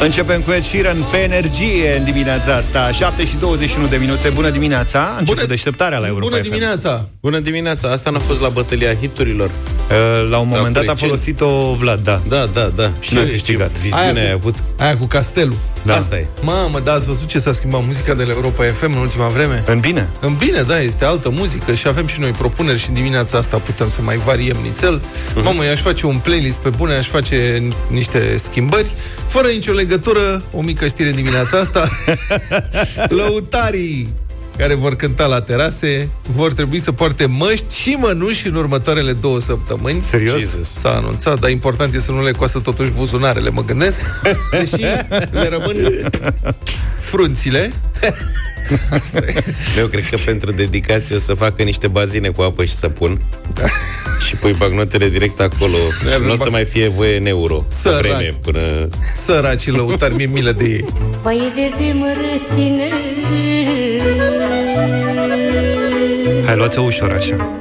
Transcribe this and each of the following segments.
Începem cu Ed Sheeran pe energie în dimineața asta 7 și 21 de minute Bună dimineața, a început Bună- deșteptarea la Europa Bună FM. dimineața! Bună dimineața, asta n-a fost la bătălia hiturilor? Uh, La un moment dat a recent. folosit-o Vlad, da Da, da, da. Și N-a ce câștigat. viziune Aia cu- ai avut? Aia cu castelul. Da. Asta e. Mamă, da, ați văzut ce s-a schimbat muzica de la Europa FM în ultima vreme? În bine În bine, da, este altă muzică și avem și noi propuneri și în dimineața asta putem să mai variem nițel. Mhm. Mamă, i-aș face un playlist pe bune, aș face niște schimbări, fără nicio legătură, o mică știre dimineața asta. Lăutarii care vor cânta la terase vor trebui să poarte măști și mănuși în următoarele două săptămâni. Serios? Jesus. S-a anunțat, dar important e să nu le coastă totuși buzunarele, mă gândesc. Deși le rămân frunțile. Eu cred că pentru dedicație o să facă niște bazine cu apă și săpun. Da. Și pui bagnotele direct acolo. Și nu o să mai fie voie în euro. Sărac. Vreme până... Săracii lăutari, mi-e milă de ei. Păi verde mărăcine Hai, luați-o ușor așa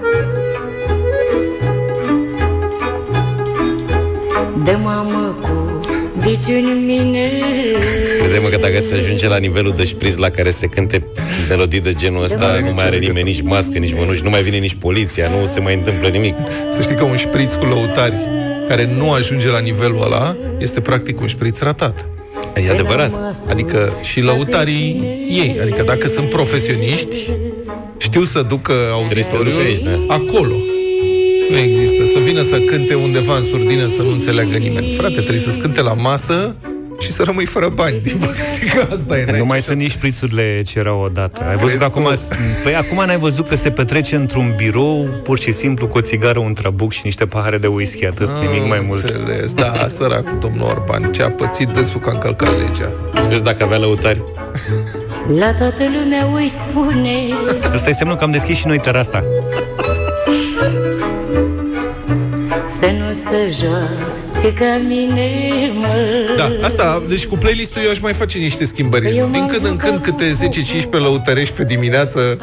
De mamă cu biciuni în mine Crede-mă că dacă se ajunge la nivelul de șpriz la care se cânte melodii de genul ăsta, nu mai are nimeni nici mască, nici mănuși, nu mai vine nici poliția, nu se mai întâmplă nimic. Să știi că un șpriț cu lăutari care nu ajunge la nivelul ăla este practic un șpriț ratat. E adevărat. Adică și lăutarii ei, adică dacă sunt profesioniști, știu să ducă auditoriul ducă aici, da. acolo. Nu există. Să vină să cânte undeva în surdină să nu înțeleagă nimeni. Frate, trebuie să-ți cânte la masă și să rămâi fără bani. Din păcate, că asta e. n-ai Nu mai ce sunt să- nici șprițurile ce erau odată Ai văzut Crezi acum tu? Păi acum n-ai văzut că se petrece într-un birou Pur și simplu cu o țigară, un trabuc și niște pahare de whisky Atât, nimic mai mult Înțeles. Da, săracul domnul Orban, ce a pățit dânsul că a încălcat legea. Deci dacă avea lăutari, La toată lumea îi spune Asta e semnul că am deschis și noi terasa Să nu se joace ca mine, mă Da, asta, deci cu playlistul eu aș mai face niște schimbări. Eu Din m-am când în când jucat câte cu- 10-15 lăutărești pe dimineață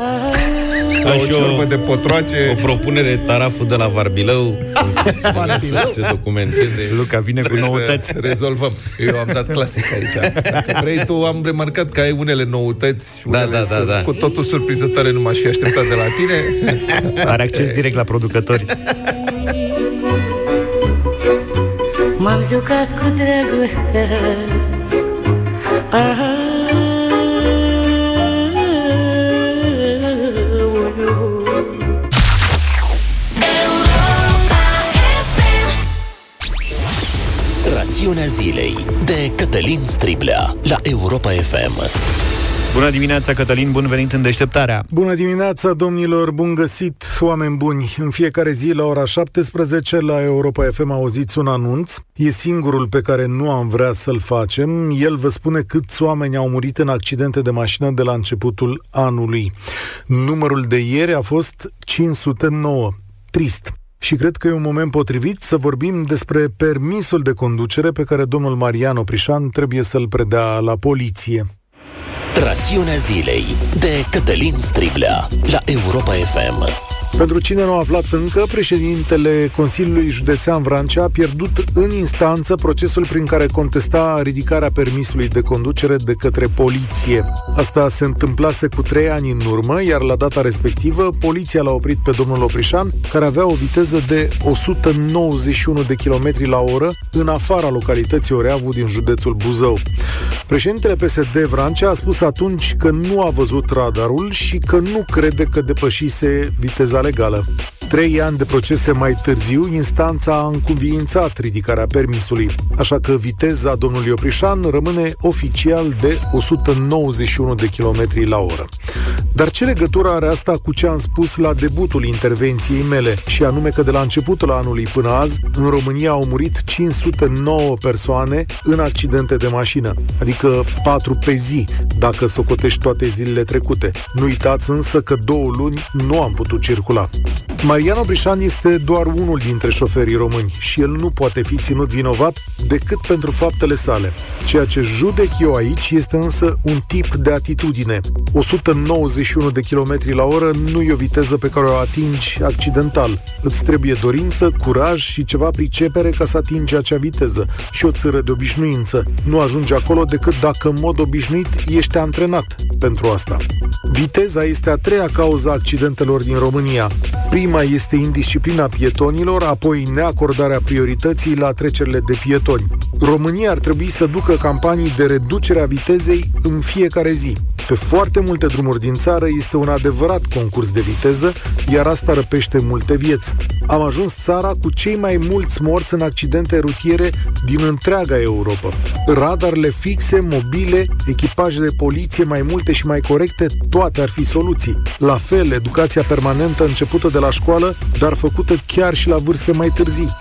la Aș o eu- ciorbă de o potroace. propunere, taraful de la Varbilău, să se documenteze. Luca vine cu Trebuie noutăți să rezolvăm. Eu am dat clasic aici. Dacă vrei tu, am remarcat că ai unele noutăți, Da, unele da, da, sunt da. cu totul surprinzătoare, nu m-aș fi așteptat de la tine. Are acces direct la producători M-am jucat cu dragostea Aoleu. Rațiunea zilei de Cătălin Striblea la Europa FM. Bună dimineața, Cătălin, bun venit în deșteptarea Bună dimineața, domnilor, bun găsit, oameni buni. În fiecare zi, la ora 17, la Europa FM auziți un anunț. E singurul pe care nu am vrea să-l facem. El vă spune câți oameni au murit în accidente de mașină de la începutul anului. Numărul de ieri a fost 509. Trist. Și cred că e un moment potrivit să vorbim despre permisul de conducere pe care domnul Marian Oprișan trebuie să-l predea la poliție. Rațiunea zilei de Cătălin Striblea la Europa FM. Pentru cine nu a aflat încă, președintele Consiliului Județean Vrancea a pierdut în instanță procesul prin care contesta ridicarea permisului de conducere de către poliție. Asta se întâmplase cu trei ani în urmă, iar la data respectivă, poliția l-a oprit pe domnul Oprișan, care avea o viteză de 191 de km la oră în afara localității Oreavu din județul Buzău. Președintele PSD Vrancea a spus atunci că nu a văzut radarul și că nu crede că depășise viteza legală. Trei ani de procese mai târziu, instanța a încuviințat ridicarea permisului, așa că viteza domnului Oprișan rămâne oficial de 191 de km la oră. Dar ce legătură are asta cu ce am spus la debutul intervenției mele, și anume că de la începutul anului până azi, în România au murit 509 persoane în accidente de mașină, adică 4 pe zi, dacă socotești toate zilele trecute. Nu uitați însă că două luni nu am putut circula. Mai Mariano Brișan este doar unul dintre șoferii români și el nu poate fi ținut vinovat decât pentru faptele sale. Ceea ce judec eu aici este însă un tip de atitudine. 191 de km la oră nu e o viteză pe care o atingi accidental. Îți trebuie dorință, curaj și ceva pricepere ca să atingi acea viteză și o țără de obișnuință. Nu ajungi acolo decât dacă în mod obișnuit ești antrenat pentru asta. Viteza este a treia cauza accidentelor din România. Prima este indisciplina pietonilor, apoi neacordarea priorității la trecerile de pietoni. România ar trebui să ducă campanii de reducere a vitezei în fiecare zi. Pe foarte multe drumuri din țară este un adevărat concurs de viteză, iar asta răpește multe vieți. Am ajuns țara cu cei mai mulți morți în accidente rutiere din întreaga Europa. Radarele fixe, mobile, echipaje de poliție mai multe și mai corecte, toate ar fi soluții. La fel, educația permanentă începută de la școală, dar făcută chiar și la vârste mai târzii.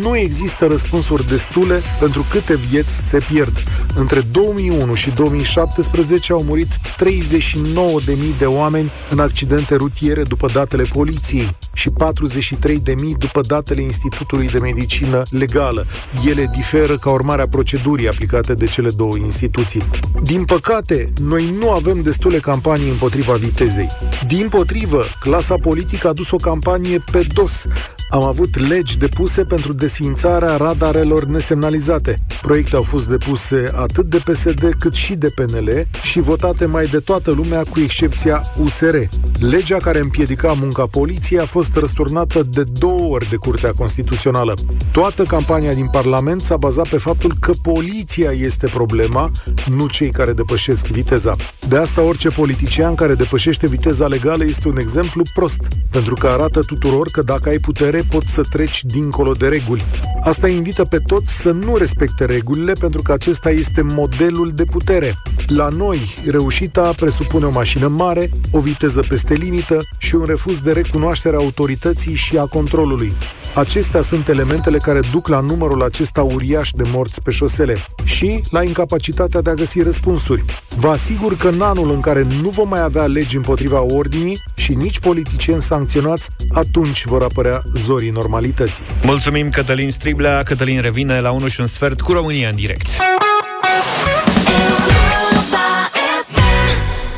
Nu există răspunsuri destule pentru câte vieți se pierd. Între 2001 și 2017 au murit 39.000 de oameni în accidente rutiere după datele poliției și 43.000 după datele Institutului de Medicină Legală. Ele diferă ca urmare a procedurii aplicate de cele două instituții. Din păcate, noi nu avem destule campanii împotriva vitezei. Din potrivă, clasa politică a dus o campanie pe dos. Am avut legi depuse pentru desfințarea radarelor nesemnalizate. Proiecte au fost depuse atât de PSD cât și de PNL și votate mai de toată lumea cu excepția USR. Legea care împiedica munca poliției a fost răsturnată de două ori de Curtea Constituțională. Toată campania din Parlament s-a bazat pe faptul că poliția este problema, nu cei care depășesc viteza. De asta orice politician care depășește viteza legală este un exemplu prost, pentru că arată tuturor că dacă ai putere poți să treci dincolo de reguli. Asta invită pe toți să nu respecte regulile pentru că acesta este modelul de putere. La noi, reușita presupune o mașină mare, o viteză peste limită și un refuz de recunoaștere a autorității și a controlului. Acestea sunt elementele care duc la numărul acesta uriaș de morți pe șosele și la incapacitatea de a găsi răspunsuri. Vă asigur că în anul în care nu vom mai avea legi împotriva ordinii și nici politicieni sancționați, atunci vor apărea zorii normalității. Mulțumim, Cătălin Striblea. Cătălin revine la 1 și un sfert cu România în direct.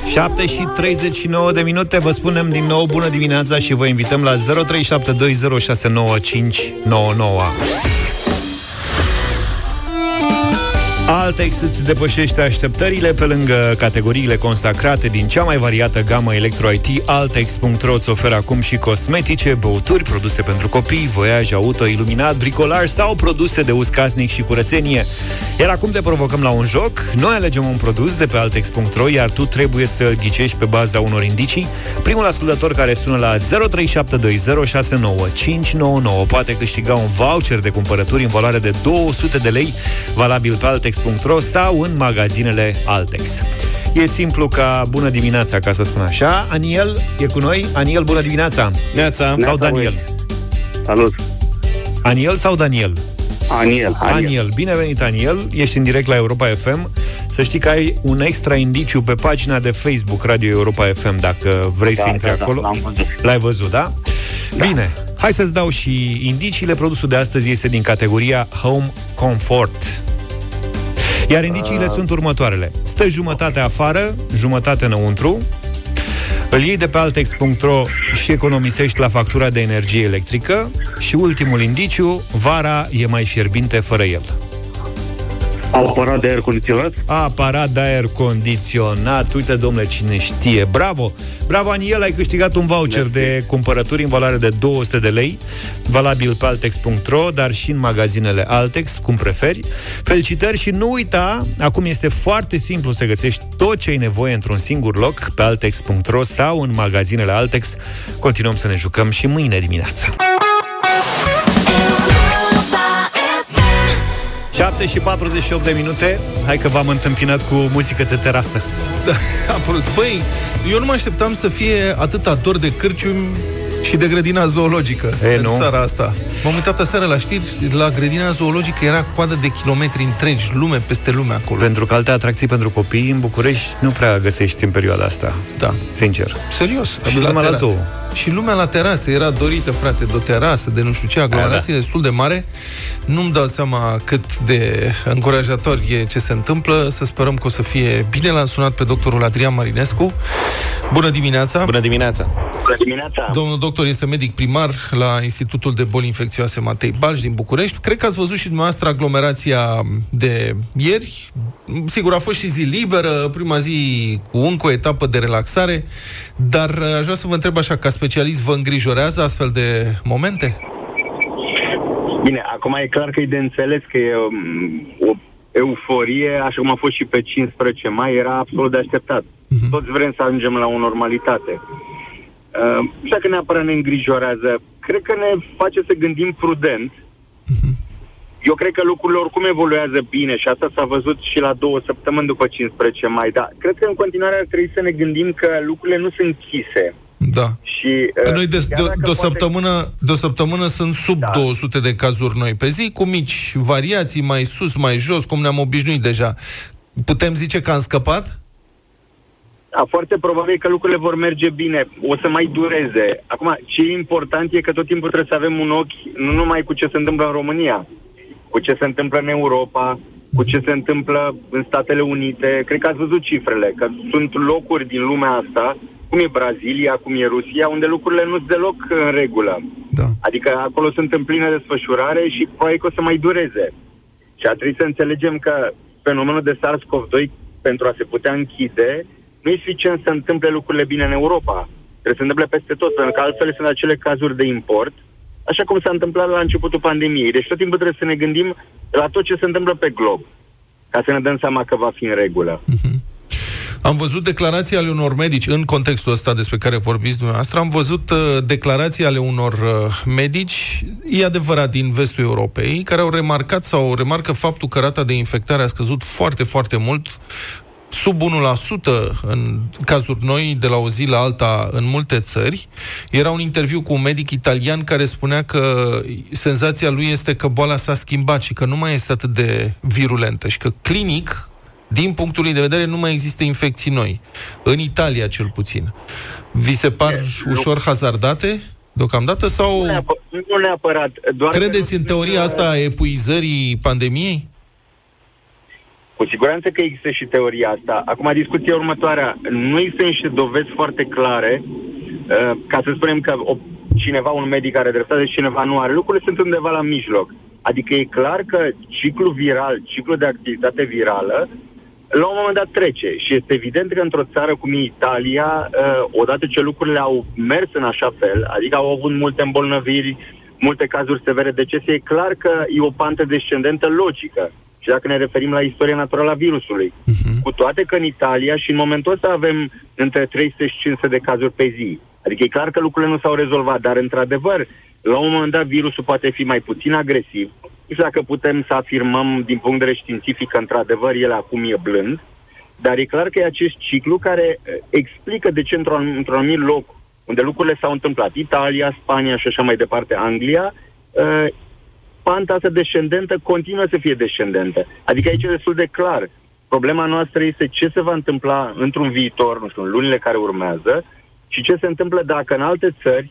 7 și 39 de minute, vă spunem din nou bună dimineața și vă invităm la 0372069599. Altex îți depășește așteptările pe lângă categoriile consacrate din cea mai variată gamă electro-IT. Altex.ro îți oferă acum și cosmetice, băuturi, produse pentru copii, voiaj, auto, iluminat, bricolar sau produse de uz casnic și curățenie. Iar acum te provocăm la un joc. Noi alegem un produs de pe Altex.ro, iar tu trebuie să îl ghicești pe baza unor indicii. Primul ascultător care sună la 0372069599 poate câștiga un voucher de cumpărături în valoare de 200 de lei, valabil pe Altex altex.ro sau în magazinele Altex. E simplu ca bună dimineața, ca să spun așa. Aniel e cu noi. Aniel, bună dimineața! Neața! Sau Daniel? Salut! Aniel sau Daniel? Aniel, Aniel. Aniel, bine venit Aniel, ești în direct la Europa FM. Să știi că ai un extra indiciu pe pagina de Facebook Radio Europa FM, dacă vrei Da, să intri da, da, acolo. l-am văzut. L-ai văzut, da? Bine, hai să-ți dau și indiciile. Produsul de astăzi este din categoria Home Comfort. Iar indiciile sunt următoarele. Stă jumătate afară, jumătate înăuntru, îl iei de pe altex.ro și economisești la factura de energie electrică și ultimul indiciu, vara e mai fierbinte fără el. Aparat de aer condiționat? Aparat de aer condiționat. Uite, domnule, cine știe. Bravo! Bravo, Aniel, ai câștigat un voucher de cumpărături în valoare de 200 de lei, valabil pe altex.ro, dar și în magazinele Altex, cum preferi. Felicitări și nu uita, acum este foarte simplu să găsești tot ce ai nevoie într-un singur loc pe altex.ro sau în magazinele Altex. Continuăm să ne jucăm și mâine dimineață. 7 și 48 de minute Hai că v-am întâmpinat cu muzică de terasă Da, absolut. Băi, eu nu mă așteptam să fie atâta dor de cârciumi și de grădina zoologică E, în nu? țara asta. M-am uitat aseară la știri, la grădina zoologică era coadă de kilometri întregi, lume peste lume acolo. Pentru că alte atracții pentru copii în București nu prea găsești în perioada asta Da. Sincer Serios. Și la numai la terasă. zoo și lumea la terasă era dorită, frate, de o terasă, de nu știu ce, aglomerație da. destul de mare. Nu-mi dau seama cât de încurajator e ce se întâmplă. Să sperăm că o să fie bine. L-am sunat pe doctorul Adrian Marinescu. Bună dimineața! Bună dimineața! Bună dimineața! Domnul doctor este medic primar la Institutul de Boli Infecțioase Matei Balș din București. Cred că ați văzut și dumneavoastră aglomerația de ieri. Sigur, a fost și zi liberă, prima zi cu încă o etapă de relaxare, dar aș vrea să vă întreb așa, ca specialist, vă îngrijorează astfel de momente? Bine, acum e clar că e de înțeles că e um, o euforie, așa cum a fost și pe 15 mai, era absolut de așteptat. Uh-huh. Toți vrem să ajungem la o normalitate. Uh, așa că neapărat ne îngrijorează. Cred că ne face să gândim prudent. Uh-huh. Eu cred că lucrurile oricum evoluează bine și asta s-a văzut și la două săptămâni după 15 mai, dar cred că în continuare ar trebui să ne gândim că lucrurile nu sunt închise. Da. Și, Pe uh, noi de, chiar de, dacă de, o poate- săptămână, de o săptămână sunt sub Da. 200 de cazuri noi pe zi, cu mici variații, mai sus, mai jos, cum ne-am obișnuit deja. Putem zice că am scăpat? Da, foarte probabil că lucrurile vor merge bine, o să mai dureze. Acum, ce e important e că tot timpul trebuie să avem un ochi nu numai cu ce se întâmplă în România, cu ce se întâmplă în Europa, cu ce se întâmplă în Statele Unite. Cred că ați văzut cifrele, că sunt locuri din lumea asta, cum e Brazilia, cum e Rusia, unde lucrurile nu sunt deloc în regulă. Da. Adică acolo sunt în plină desfășurare și probabil că o să mai dureze. Și ar trebui să înțelegem că fenomenul de SARS-CoV-2, pentru a se putea închide, nu e suficient să întâmple lucrurile bine în Europa. Trebuie să se întâmple peste tot, pentru că altfel sunt acele cazuri de import, așa cum s-a întâmplat la începutul pandemiei. Deci tot timpul trebuie să ne gândim la tot ce se întâmplă pe glob, ca să ne dăm seama că va fi în regulă. Am văzut declarații ale unor medici, în contextul ăsta despre care vorbiți dumneavoastră, am văzut uh, declarații ale unor uh, medici, e adevărat, din vestul Europei, care au remarcat sau remarcă faptul că rata de infectare a scăzut foarte, foarte mult, sub 1% în cazuri noi, de la o zi la alta, în multe țări. Era un interviu cu un medic italian care spunea că senzația lui este că boala s-a schimbat și că nu mai este atât de virulentă și că clinic, din punctul lui de vedere, nu mai există infecții noi. În Italia, cel puțin. Vi se par ușor hazardate deocamdată sau Nu, neapă- nu neapărat. Doar că credeți nu în sunt, teoria uh, asta a epuizării pandemiei? Cu siguranță că există și teoria asta. Acum, discuția următoarea. Nu există niște dovezi foarte clare uh, ca să spunem că o, cineva, un medic are dreptate și cineva nu are. Lucrurile sunt undeva la mijloc. Adică e clar că ciclul viral, ciclul de activitate virală, la un moment dat trece și este evident că într-o țară cum e Italia, uh, odată ce lucrurile au mers în așa fel, adică au avut multe îmbolnăviri, multe cazuri severe de decese, e clar că e o pantă descendentă logică. Și dacă ne referim la istoria naturală a virusului. Uh-huh. Cu toate că în Italia și în momentul ăsta avem între 300 și 500 de cazuri pe zi. Adică e clar că lucrurile nu s-au rezolvat, dar într-adevăr, la un moment dat virusul poate fi mai puțin agresiv. Nu știu dacă putem să afirmăm din punct de vedere științific că într-adevăr el acum e blând, dar e clar că e acest ciclu care eh, explică de ce într-un, într-un anumit loc unde lucrurile s-au întâmplat, Italia, Spania și așa mai departe, Anglia, uh, panta asta descendentă continuă să fie descendentă. Adică aici e destul de clar. Problema noastră este ce se va întâmpla într-un viitor, nu știu, în lunile care urmează și ce se întâmplă dacă în alte țări,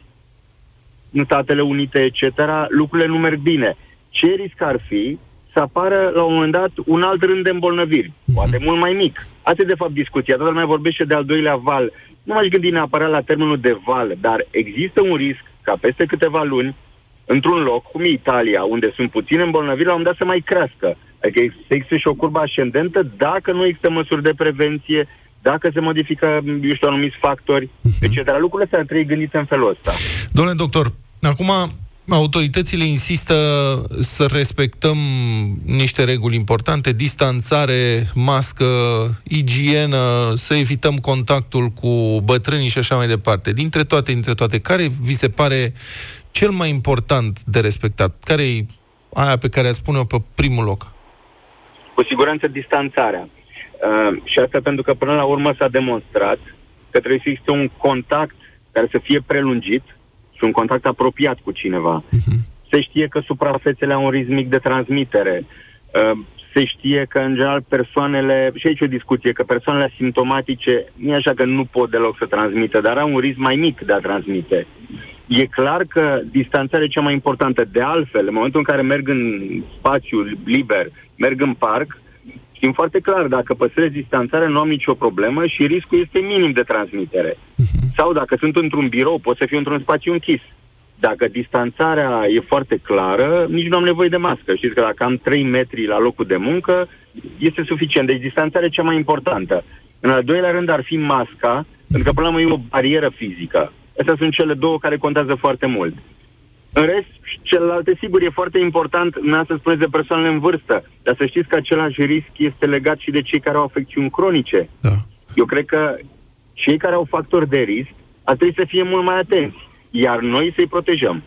în Statele Unite, etc., lucrurile nu merg bine. Ce risc ar fi să apară la un moment dat un alt rând de îmbolnăviri, poate mult mai mic. Asta e de fapt discuția. Toată lumea vorbește de al doilea val. Nu m-aș gândi neapărat la termenul de val, dar există un risc ca peste câteva luni, într-un loc, cum e Italia, unde sunt puține îmbolnăviri, la un moment dat să mai crească. Adică există și o curbă ascendentă dacă nu există măsuri de prevenție, dacă se modifică, eu știu, anumiți factori, etc. Lucrurile astea ar trebui gândite în felul ăsta. Domnule doctor, acum autoritățile insistă să respectăm niște reguli importante, distanțare, mască, igienă, să evităm contactul cu bătrânii și așa mai departe. Dintre toate, dintre toate, care vi se pare cel mai important de respectat? Care e aia pe care a spune-o pe primul loc? Cu siguranță distanțarea. Uh, și asta pentru că până la urmă s-a demonstrat că trebuie să existe un contact care să fie prelungit și un contact apropiat cu cineva. Uh-huh. Se știe că suprafețele au un risc mic de transmitere. Uh, se știe că, în general, persoanele, și aici o discuție, că persoanele asimptomatice, nu e așa că nu pot deloc să transmită, dar au un risc mai mic de a transmite. E clar că distanțarea e cea mai importantă. De altfel, în momentul în care merg în spațiu liber, merg în parc, știm foarte clar, dacă păstrez distanțarea, nu am nicio problemă și riscul este minim de transmitere. Uh-huh. Sau dacă sunt într-un birou, pot să fiu într-un spațiu închis. Dacă distanțarea e foarte clară, nici nu am nevoie de mască. Știți că dacă am 3 metri la locul de muncă, este suficient. Deci distanțarea e cea mai importantă. În al doilea rând ar fi masca, pentru că până la urmă e o barieră fizică. Astea sunt cele două care contează foarte mult. În rest, celelalte, sigur, e foarte important, nu să spuneți de persoanele în vârstă, dar să știți că același risc este legat și de cei care au afecțiuni cronice. Da. Eu cred că cei care au factori de risc ar trebui să fie mult mai atenți, iar noi să-i protejăm.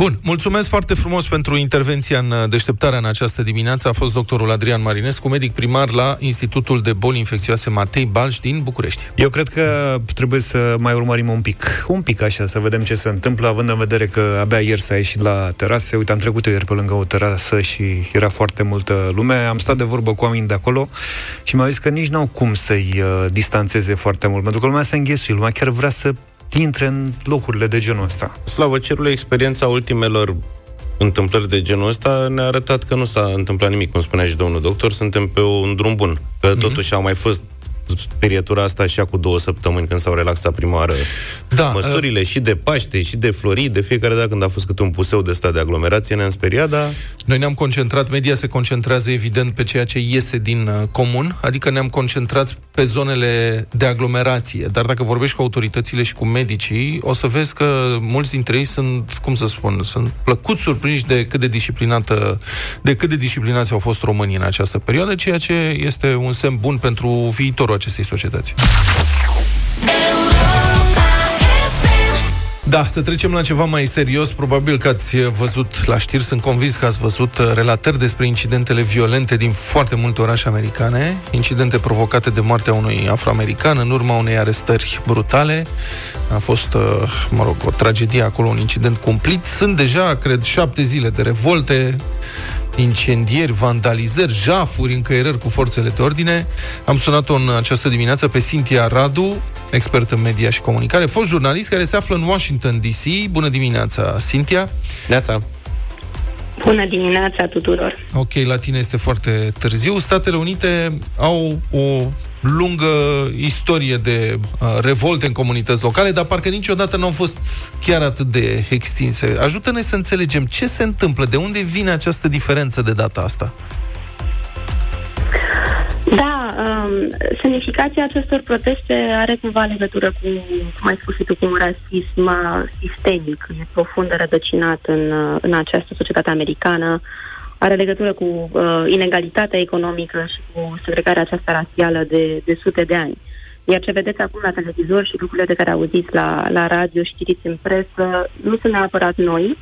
Bun, mulțumesc foarte frumos pentru intervenția în uh, deșteptarea în această dimineață. A fost doctorul Adrian Marinescu, medic primar la Institutul de Boli Infecțioase Matei Balș din București. Eu cred că trebuie să mai urmărim un pic, un pic așa, să vedem ce se întâmplă, având în vedere că abia ieri s-a ieșit la terase. Uite, am trecut eu ieri pe lângă o terasă și era foarte multă lume. Am stat de vorbă cu oameni de acolo și mi-au zis că nici n-au cum să-i uh, distanțeze foarte mult, pentru că lumea se înghesuie, lumea chiar vrea să intre în locurile de genul ăsta. Slavă cerului, experiența ultimelor întâmplări de genul ăsta ne-a arătat că nu s-a întâmplat nimic, cum spunea și domnul doctor, suntem pe un drum bun. Că mm-hmm. totuși au mai fost periotura asta și cu două săptămâni când s-au relaxat prima oară? Da, măsurile uh... și de Paște și de Flori, de fiecare dată când a fost câte un puseu de stat de aglomerație, ne-am speriat, dar... Noi ne-am concentrat, media se concentrează evident pe ceea ce iese din uh, comun, adică ne-am concentrat pe zonele de aglomerație, dar dacă vorbești cu autoritățile și cu medicii, o să vezi că mulți dintre ei sunt, cum să spun, sunt plăcut surprinși de cât de disciplinată, de cât de disciplinați au fost românii în această perioadă, ceea ce este un semn bun pentru viitorul acestei societăți. Da, să trecem la ceva mai serios. Probabil că ați văzut la știri, sunt convins că ați văzut uh, relatări despre incidentele violente din foarte multe orașe americane, incidente provocate de moartea unui afroamerican în urma unei arestări brutale. A fost, uh, mă rog, o tragedie acolo, un incident cumplit. Sunt deja, cred, șapte zile de revolte, incendieri, vandalizări, jafuri, încăierări cu forțele de ordine. Am sunat-o în această dimineață pe Cintia Radu, expert în media și comunicare, fost jurnalist care se află în Washington DC. Bună dimineața, Cintia! Neața! Bună dimineața tuturor! Ok, la tine este foarte târziu. Statele Unite au o lungă istorie de uh, revolte în comunități locale, dar parcă niciodată nu au fost chiar atât de extinse. Ajută-ne să înțelegem ce se întâmplă, de unde vine această diferență de data asta. Da, um, semnificația acestor proteste are cumva legătură cu, cum ai spus tu, cu un rasism uh, sistemic, e profund rădăcinat în, uh, în această societate americană, are legătură cu uh, inegalitatea economică și cu segregarea aceasta rasială de, de sute de ani. Iar ce vedeți acum la televizor și lucrurile de care auziți la, la radio și citiți în presă, nu sunt neapărat noi,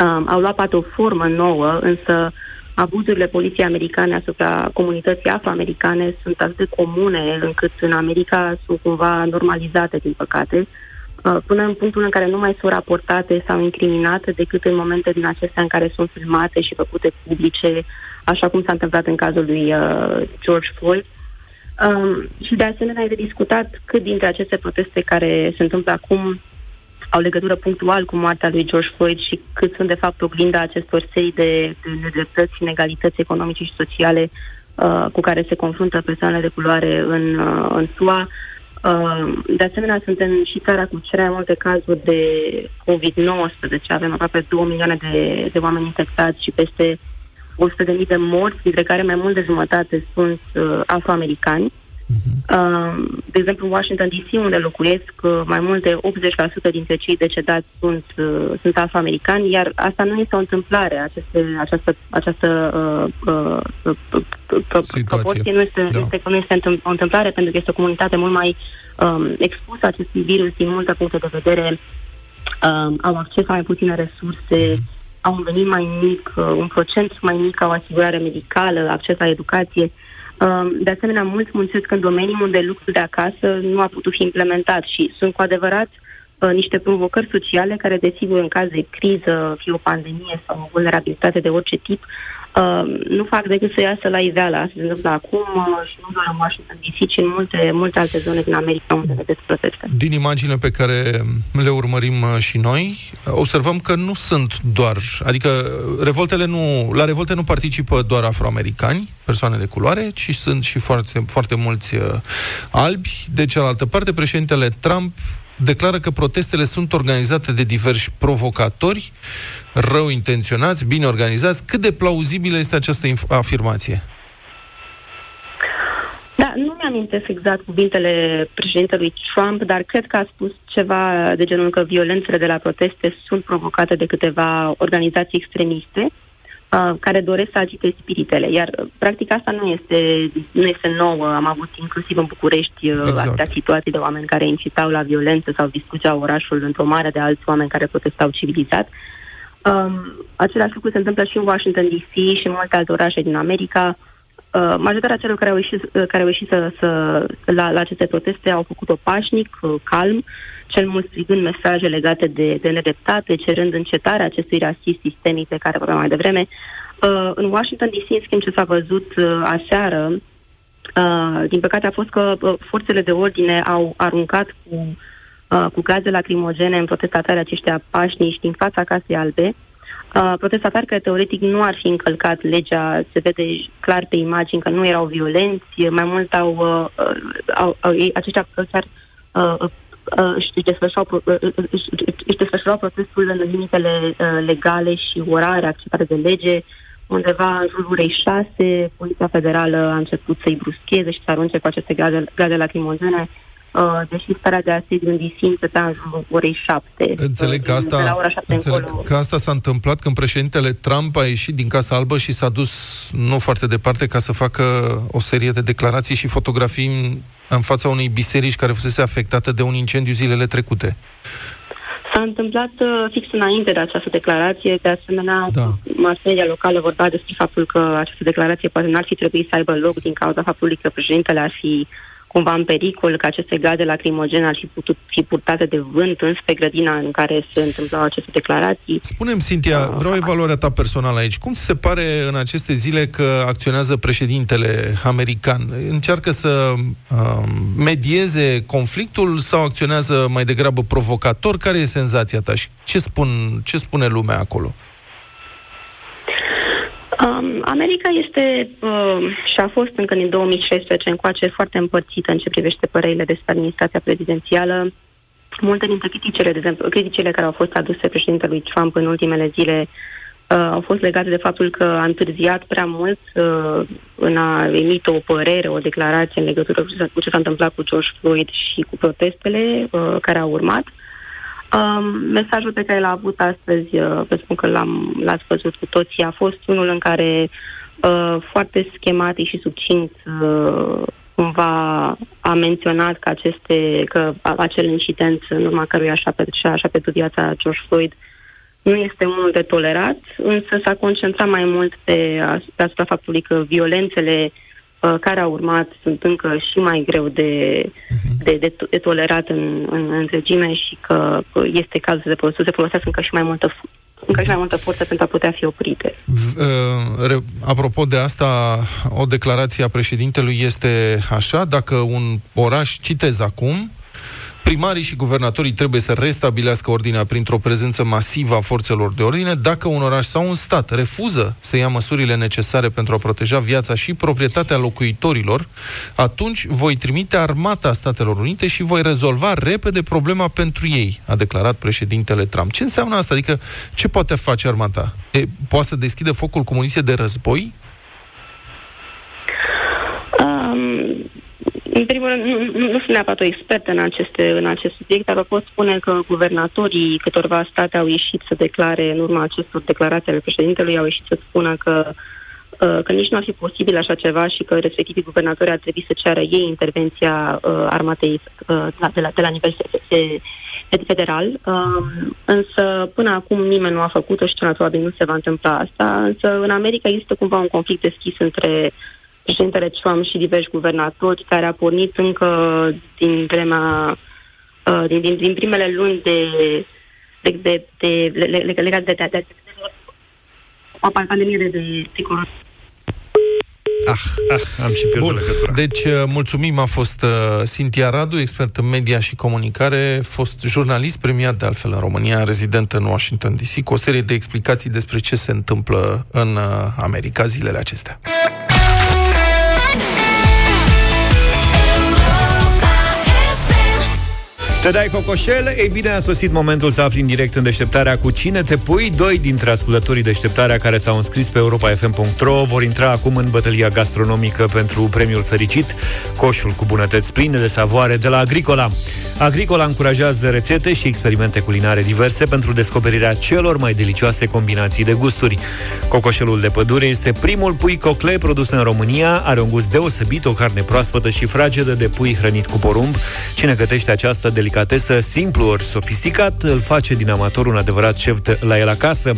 um, au luat poate o formă nouă, însă abuzurile poliției americane asupra comunității afroamericane sunt atât de comune încât în America sunt cumva normalizate, din păcate, uh, până în punctul în care nu mai sunt raportate sau incriminate decât în momente din acestea în care sunt filmate și făcute publice, așa cum s-a întâmplat în cazul lui uh, George Floyd. Um, și de asemenea e de discutat cât dintre aceste proteste care se întâmplă acum au legătură punctual cu moartea lui George Floyd și cât sunt de fapt oglinda acestor serii de, de nedreptăți, inegalități economice și sociale uh, cu care se confruntă persoanele de culoare în, uh, în SUA. Uh, de asemenea, suntem și țara cu cele mai multe cazuri de COVID-19. Avem aproape 2 milioane de, de oameni infectați și peste 100.000 de morți, dintre care mai mult de jumătate sunt uh, afroamericani. Uh, de exemplu, în Washington DC, unde locuiesc, uh, mai mult de 80% dintre cei decedați sunt, uh, sunt afroamericani, iar asta nu este o întâmplare. Aceste, această această uh, uh, proporție nu este, da. este, nu este o întâmplare, pentru că este o comunitate mult mai um, expusă acestui virus din multe puncte de vedere. Um, au acces la mai puține resurse, mm au un venit mai mic, uh, un procent mai mic au asigurare medicală, acces la educație. Um, de asemenea, mulți muncesc în domenii unde lucrul de acasă nu a putut fi implementat și sunt cu adevărat uh, niște provocări sociale care, desigur, în caz de criză, fie o pandemie sau o vulnerabilitate de orice tip, uh, nu fac decât să iasă la iveală. Asta se întâmplă acum uh, și nu doar în Washington DC, ci în multe, multe alte zone din America unde vedeți proteste. Din imagine pe care le urmărim uh, și noi, observăm că nu sunt doar, adică revoltele nu, la revolte nu participă doar afroamericani, persoane de culoare, ci sunt și foarte, foarte mulți uh, albi. De cealaltă parte, președintele Trump declară că protestele sunt organizate de diversi provocatori, rău intenționați, bine organizați. Cât de plauzibilă este această inf- afirmație? Da, nu mi-amintesc exact cuvintele președintelui Trump, dar cred că a spus ceva de genul că violențele de la proteste sunt provocate de câteva organizații extremiste uh, care doresc să agite spiritele. Iar, uh, practic, asta nu este, nu este nouă. Am avut inclusiv în București uh, Exact. atâtea situații de oameni care incitau la violență sau distrugeau orașul într-o mare de alți oameni care protestau civilizat. Um, același lucru se întâmplă și în Washington DC și în multe alte orașe din America. Uh, majoritatea celor care au ieșit, uh, care au ieșit să, să, la, la aceste proteste au făcut-o pașnic, uh, calm, cel mult strigând mesaje legate de, de nedreptate, cerând încetarea acestui rasism sistemic pe care vorbeam mai devreme. Uh, în Washington DC, în schimb, ce s-a văzut uh, aseară, uh, din păcate a fost că uh, forțele de ordine au aruncat cu, uh, cu gaze lacrimogene în protestatarii aceștia pașnici din fața Casei Albe, Uh, protestatari care teoretic nu ar fi încălcat legea, se vede clar pe imagini că nu erau violenți, mai mult au, uh, uh, au, au ei, aceștia chiar uh, uh, își desfășurau, pro- uh, uh, își, își desfășurau protestul în limitele uh, legale și orare acceptate de lege. Undeva în jurul orei 6, Poliția Federală a început să-i bruscheze și să arunce cu aceste gaze, gaze lacrimogene, uh, deși starea de asediu în DC începea în jurul orei 7. Înțeleg că Uh, asta, de la ora 7 înțeleg încolo. că asta s-a întâmplat când președintele Trump a ieșit din Casa Albă și s-a dus nu foarte departe ca să facă o serie de declarații și fotografii în, în fața unei biserici care fusese afectată de un incendiu zilele trecute. S-a întâmplat uh, fix înainte de această declarație. De asemenea, Da. mass media locală vorbea despre faptul că această declarație poate n-ar fi trebuit să aibă loc din cauza faptului că președintele ar fi cumva în pericol, că aceste gaze lacrimogene ar fi putut fi purtate de vânt înspre grădina în care se întâmplau aceste declarații. Spune-mi, Cintia, vreau evaluarea ta personală aici. Cum se pare în aceste zile că acționează președintele american? Încearcă să um, medieze conflictul sau acționează mai degrabă provocator? Care e senzația ta și ce, spun, ce spune lumea acolo? Um, America este uh, și a fost încă din 2016 încoace foarte împărțită în ce privește părerile despre administrația prezidențială. Multe dintre criticile, de exemplu, criticile care au fost aduse președintelui Trump în ultimele zile uh, au fost legate de faptul că a întârziat prea mult uh, în a emite o părere, o declarație în legătură cu ce s-a, cu ce s-a întâmplat cu George Floyd și cu protestele uh, care au urmat. Um, mesajul pe care l-a avut astăzi, uh, presupun că l-am, l-ați văzut cu toții, a fost unul în care uh, foarte schematic și succint uh, cumva a menționat că aceste, că a- acel incident în urma căruia și-a, pe- și-a, și-a pierdut viața George Floyd nu este unul de tolerat, însă s-a concentrat mai mult pe, as- pe asupra faptului că violențele uh, care au urmat sunt încă și mai greu de, de, de, de tolerat în, în întregime și că uh, este cazul să se, folosească, să se folosească încă și mai multă fu- încă și mai multă forță pentru a putea fi oprite. V- uh, re- Apropo de asta, o declarație a președintelui este așa, dacă un oraș, citez acum, primarii și guvernatorii trebuie să restabilească ordinea printr-o prezență masivă a forțelor de ordine, dacă un oraș sau un stat refuză să ia măsurile necesare pentru a proteja viața și proprietatea locuitorilor, atunci voi trimite armata Statelor Unite și voi rezolva repede problema pentru ei, a declarat președintele Trump. Ce înseamnă asta? Adică, ce poate face armata? E, poate să deschidă focul cu muniție de război? Um, în primul rând, nu, nu, nu sunt neapărat o expertă în, aceste, în acest subiect, dar vă pot spune că guvernatorii câtorva state au ieșit să declare, în urma acestor declarații ale președintelui, au ieșit să spună că uh, că nici nu ar fi posibil așa ceva și că respectivii guvernatori ar trebui să ceară ei intervenția uh, armatei uh, la- de, la, de la nivel fe- fe- fe- federal. Uh, însă până acum nimeni nu a făcut-o și cel mai probabil nu se va întâmpla asta. Însă în America există cumva un conflict deschis între președintele Trump și diversi guvernatori care a pornit încă din vremea uh, din, din, din primele luni de de, de, de, le- le- legate de, de, de, de o pandemie de psicologie. Ah, ah, am și pierdut Bun. legătura. Deci, uh, mulțumim, a fost uh, Cintia Radu, expert în media și comunicare, fost jurnalist premiat de altfel în România, rezident în Washington DC, cu o serie de explicații despre ce se întâmplă în uh, America zilele acestea. Te dai cocoșel? Ei bine, a sosit momentul să afli în direct în deșteptarea cu cine te pui. Doi dintre ascultătorii deșteptarea care s-au înscris pe europa.fm.ro vor intra acum în bătălia gastronomică pentru premiul fericit, coșul cu bunătăți pline de savoare de la Agricola. Agricola încurajează rețete și experimente culinare diverse pentru descoperirea celor mai delicioase combinații de gusturi. Cocoșelul de pădure este primul pui cocle produs în România, are un gust deosebit, o carne proaspătă și fragedă de pui hrănit cu porumb. Cine gătește această delicatesă simplu ori sofisticat, îl face din amator un adevărat șef de la el acasă.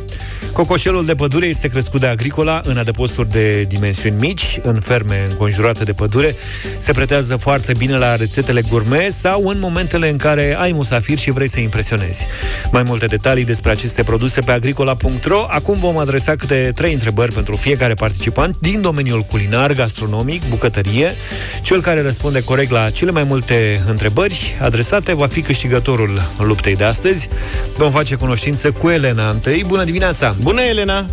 Cocoșelul de pădure este crescut de agricola în adăposturi de dimensiuni mici, în ferme înconjurate de pădure. Se pretează foarte bine la rețetele gourmet sau în momentele în care ai musafir și vrei să impresionezi. Mai multe detalii despre aceste produse pe agricola.ro. Acum vom adresa câte trei întrebări pentru fiecare participant din domeniul culinar, gastronomic, bucătărie. Cel care răspunde corect la cele mai multe întrebări adresate va fi câștigătorul luptei de astăzi. Vom face cunoștință cu Elena întâi. Bună dimineața! Bună, Elena!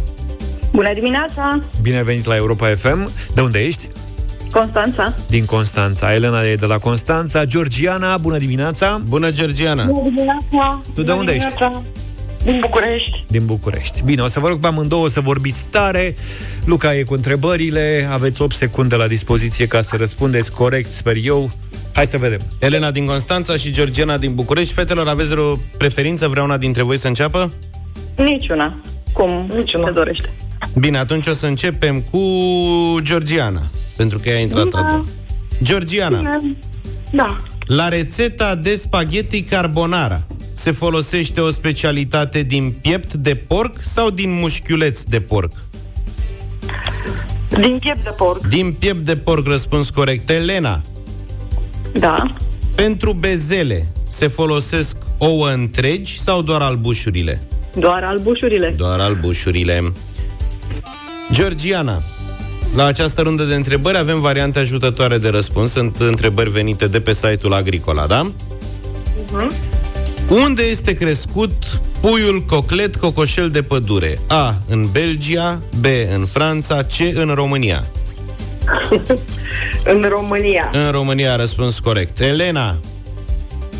Bună dimineața! Bine ai venit la Europa FM. De unde ești? Constanța. Din Constanța. Elena e de la Constanța. Georgiana, bună dimineața! Bună, Georgiana! Bună dimineața! Tu de unde ești? Din București. Din București. Bine, o să vă rog pe amândouă să vorbiți tare. Luca e cu întrebările. Aveți 8 secunde la dispoziție ca să răspundeți corect, sper eu. Hai să vedem. Elena din Constanța și Georgiana din București. Fetelor, aveți o preferință? Vreuna dintre voi să înceapă? Niciuna. Cum Niciuna. se dorește. Bine, atunci o să începem cu Georgiana, pentru că ea a intrat Da. a doua. Georgiana, Da. la rețeta de spaghetti carbonara se folosește o specialitate din piept de porc sau din mușchiuleț de porc? Din piept de porc. Din piept de porc, răspuns corect. Elena, Da. pentru bezele se folosesc ouă întregi sau doar albușurile? Doar albușurile. Doar albușurile. Georgiana, la această rundă de întrebări avem variante ajutătoare de răspuns. Sunt întrebări venite de pe site-ul Agricola, da? Unde este crescut puiul coclet cocoșel de pădure? A. În Belgia, B. În Franța, C. În România. În România. În România a răspuns corect. Elena,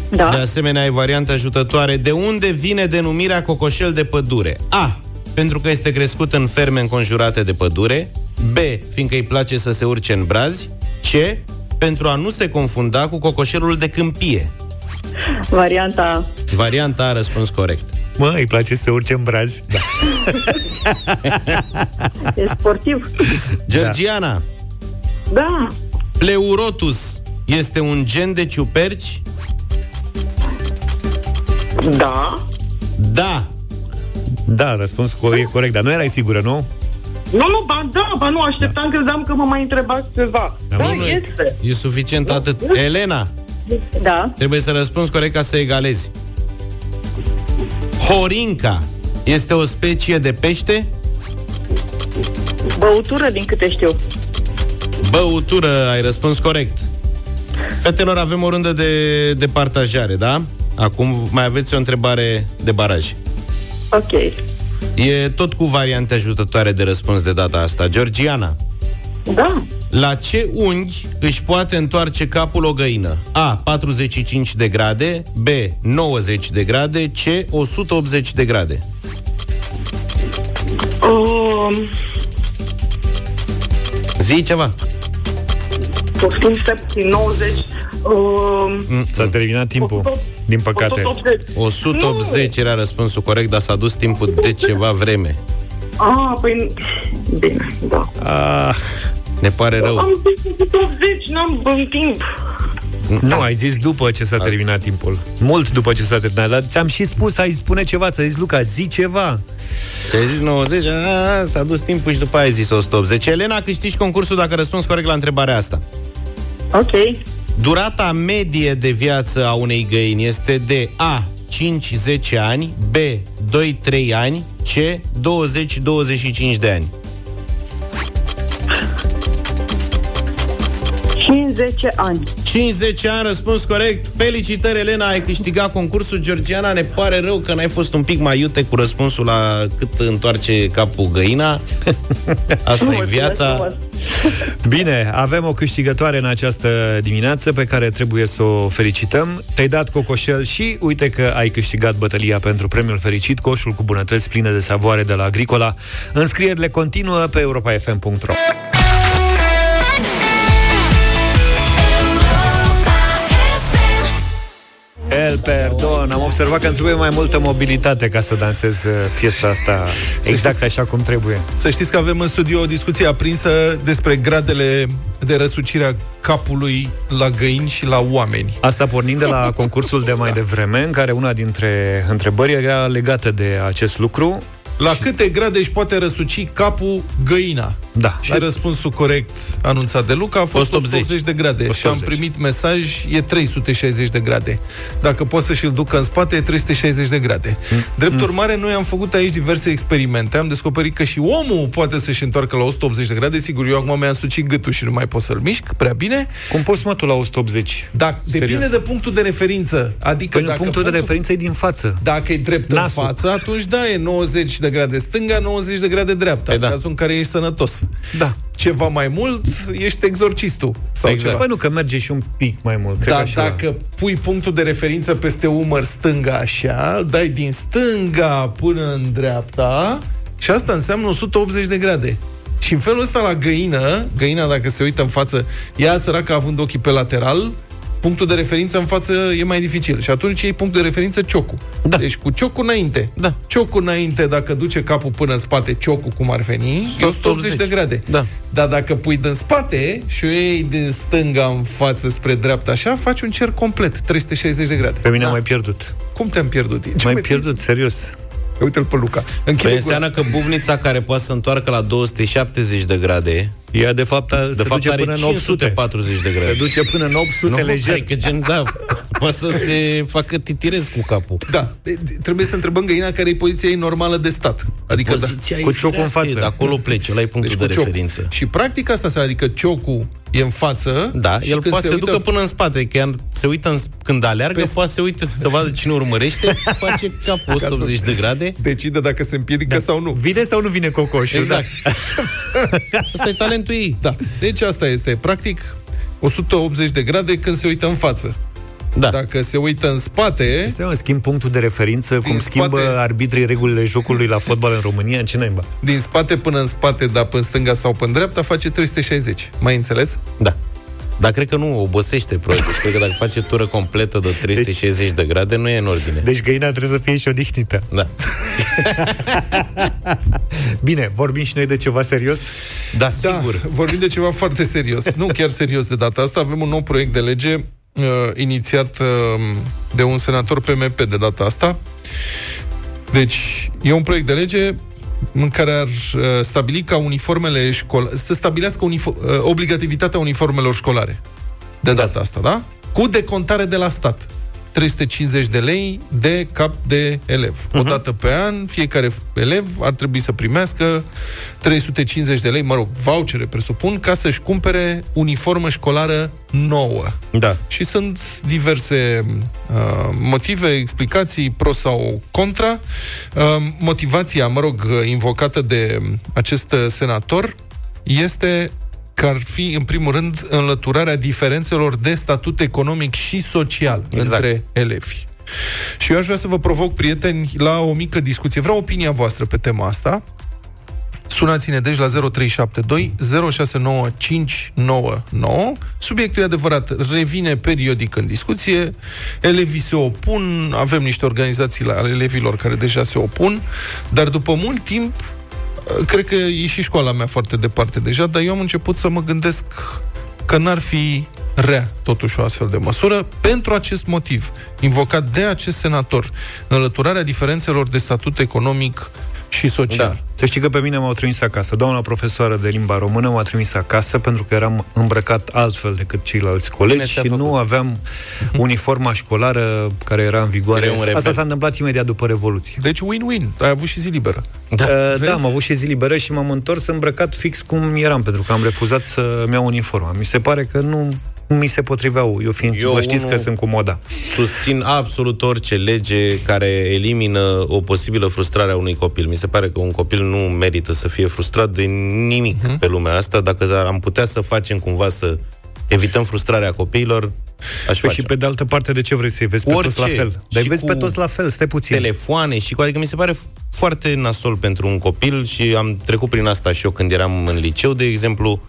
Da. de asemenea ai variante ajutătoare. De unde vine denumirea cocoșel de pădure? A. Pentru că este crescut în ferme înconjurate de pădure. B. Fiindcă îi place să se urce în brazi. C. Pentru a nu se confunda cu cocoșelul de câmpie. Varianta Varianta a răspuns corect. Mă, îi place să urce în brazi. Da. e sportiv. Georgiana, Da. Pleurotus este un gen de ciuperci? Da. Da. Da, răspuns cu e corect, dar nu erai sigură, nu? Nu, nu, ba da, ba nu, așteptam, da. credeam că mă mai întrebați ceva. Da, Da, nu, este. E suficient atât. Elena, Da. trebuie să răspunzi corect ca să egalezi. Horinca este o specie de pește? Băutură, din câte știu. Băutură, ai răspuns corect. Fetelor, avem o rundă de, de partajare, da? Acum mai aveți o întrebare de baraj. Ok. E tot cu variante ajutătoare de răspuns de data asta. Georgiana, Da. la ce unghi își poate întoarce capul o găină? A. 45 de grade B. 90 de grade C. 180 de grade Um, Zi ceva poftim step 90. Um, S-a terminat timpul, din păcate. 180. 180 era răspunsul corect, dar s-a dus timpul de ceva vreme Ah, păi... Bine, da. Ah, Ne pare rău Am zis 180, n-am în timp. nu, ai zis după ce s-a terminat timpul. Mult după ce s-a terminat. Dar ți-am și spus, ai spune ceva, ți-a zis Luca, zi ceva. Ți-ai zis 90, a, s-a dus timpul și după aia ai zis 180 Elena, câștigi concursul dacă răspunzi corect la întrebarea asta Ok. Durata medie de viață a unei găini este de A. 5-10 ani, B. 2-3 ani, C. 20-25 de ani. 50 ani. 50 ani, răspuns corect. Felicitări, Elena, ai câștigat concursul. Georgiana, ne pare rău că n-ai fost un pic mai iute cu răspunsul la cât întoarce capul găina. Asta e viața. Bine, avem o câștigătoare în această dimineață pe care trebuie să o felicităm. Te-ai dat cocoșel și uite că ai câștigat bătălia pentru premiul fericit, coșul cu bunătăți pline de savoare de la Agricola. Înscrierile continuă pe europafm.ro. El perdon, am observat că îmi trebuie mai multă mobilitate ca să dansez uh, piesa asta exact știți- așa cum trebuie. Să știți că avem în studio o discuție aprinsă despre gradele de răsucire a capului la găini și la oameni. Asta pornind de la concursul de mai devreme, în care una dintre întrebări era legată de acest lucru. La câte grade își poate răsuci capul găina? Da. Și răspunsul corect anunțat de Luca a fost 180. 180 de grade. 180. Și am primit mesaj, e 360 de grade. Dacă poți să și-l ducă în spate, e 360 de grade. Drept urmare, noi am făcut aici diverse experimente. Am descoperit că și omul poate să-și întoarcă la 180 de grade. Sigur, eu acum mi-am sucit gâtul și nu mai pot să-l mișc prea bine. Cum poți mă tu la 180? Dar depinde Serios? de punctul de referință. Adică Păi dacă punctul de referință e din față. dacă e drept Nasul. în față, atunci da, e 90 de grade stânga, 90 de grade dreapta. Păi în da. cazul în care ești sănătos. Da. Ceva mai mult, ești exorcistul. Sau Exact. ceva. Păi nu, că merge și un pic mai mult. Cred Dar că așa. dacă pui punctul de referință peste umăr stânga așa, îl dai din stânga până în dreapta și asta înseamnă 180 de grade. Și în felul ăsta la găină, găina dacă se uită în față, ea săracă având ochii pe lateral, punctul de referință în față e mai dificil. Și atunci iei punct de referință ciocul. Da. Deci cu ciocul înainte. Da. Ciocul înainte, dacă duce capul până în spate, ciocul cum ar veni, e 180 de grade. Da. Dar dacă pui din spate și o iei din stânga în față spre dreapta așa, faci un cerc complet, 360 de grade. Pe mine Da. am mai pierdut. Cum te-am pierdut? Ce Mai mai- pierdut, serios. Uite-l pe Luca. Închide Păi gura. înseamnă că buvnița care poate să întoarcă la 270 de grade, Ea, de fapt, a, de se fapt duce are până în 800. 540 de Se grade. duce până în 800 Nu, lejer. Adică gen, da, poate să se facă titirez cu capul. Da, de- de- trebuie să întrebăm găina care e poziția ei normală de stat. Adică Poziția Cu e ciocul în firească, față. De acolo pleci, ăla e da, punctul deci de cu ciocul. referință. Și practic asta înseamnă, adică ciocul e în față. Da, și el când poate să se uită- ducă până în spate, că el se uită în, când aleargă, Pe- poate să se uite să vadă cine urmărește, face capul 180 de grade. Decide dacă se împiedică sau nu. Vine sau nu vine cocoșul? Exact. Asta e talentul ei. Da. Deci asta este, practic, 180 de grade când se uită în față. Da. Dacă se uită în spate, Este un schimb punctul de referință, cum spate- schimbă arbitrii regulile jocului la fotbal în România, în ce naiba? din spate până în spate, dar până în stânga sau până în dreapta, face 360. Mai înțeles? Da. Dar cred că nu obosește, probabil. Deci, cred că dacă face tură completă de 360 de grade, nu e în ordine. Deci găina trebuie să fie și odihnită. Da. Bine, vorbim și noi de ceva serios? Da, sigur. Da, vorbim de ceva foarte serios. Nu chiar serios de data asta. Avem un nou proiect de lege uh, inițiat uh, de un senator PMP de data asta. Deci, e un proiect de lege în care ar uh, stabili ca uniformele școlare, să stabilească unifo- uh, obligativitatea uniformelor școlare. De data asta, da? Cu decontare de la stat. 350 de lei de cap de elev. O dată pe an, fiecare elev ar trebui să primească 350 de lei, mă rog, vouchere, presupun, ca să-și cumpere uniformă școlară nouă. Da. Și sunt diverse uh, motive, explicații pro sau contra. Uh, motivația, mă rog, uh, invocată de acest uh, senator este că ar fi, în primul rând, înlăturarea diferențelor de statut economic și social Exact. între elevi. Și eu aș vrea să vă provoc, prieteni, la o mică discuție. Vreau opinia voastră pe tema asta. Sunați-ne deci la 0372 069599. Subiectul e adevărat, revine periodic în discuție. Elevii se opun, avem niște organizații ale elevilor care deja se opun, dar după mult timp cred că e și școala mea foarte departe deja, dar eu am început să mă gândesc că n-ar fi rea, totuși, o astfel de măsură, pentru acest motiv, invocat de acest senator, înlăturarea diferențelor de statut economic Și social. Da. Să știi că pe mine m-au trimis acasă. Doamna profesoară de limba română m-a trimis acasă pentru că eram îmbrăcat altfel decât ceilalți colegi Bine și ți-a nu făcut. aveam uniforma școlară care era în vigoare. Era un rebel. Asta s-a întâmplat imediat după Revoluție. Deci win-win. Ai avut și zi liberă. Da. Uh, Vezi? da, am avut și zi liberă și m-am întors îmbrăcat fix cum eram, pentru că am refuzat să-mi iau uniforma. Mi se pare că nu mi se potriveau, eu fiind, Eu vă știți unul- că sunt cu moda. Susțin absolut orice lege care elimină o posibilă frustrare a unui copil. Mi se pare că un copil nu merită să fie frustrat de nimic Mhm. pe lumea asta. Dacă am putea să facem cumva să evităm frustrarea copiilor, aș Păi face. și pe de altă parte, de ce vrei să-i vezi pe Orice. toți la fel? Dar Și îi vezi cu pe toți la fel, stai puțin. telefoane și cu... Adică mi se pare f- foarte nasol pentru un copil și am trecut prin asta și eu când eram în liceu, de exemplu,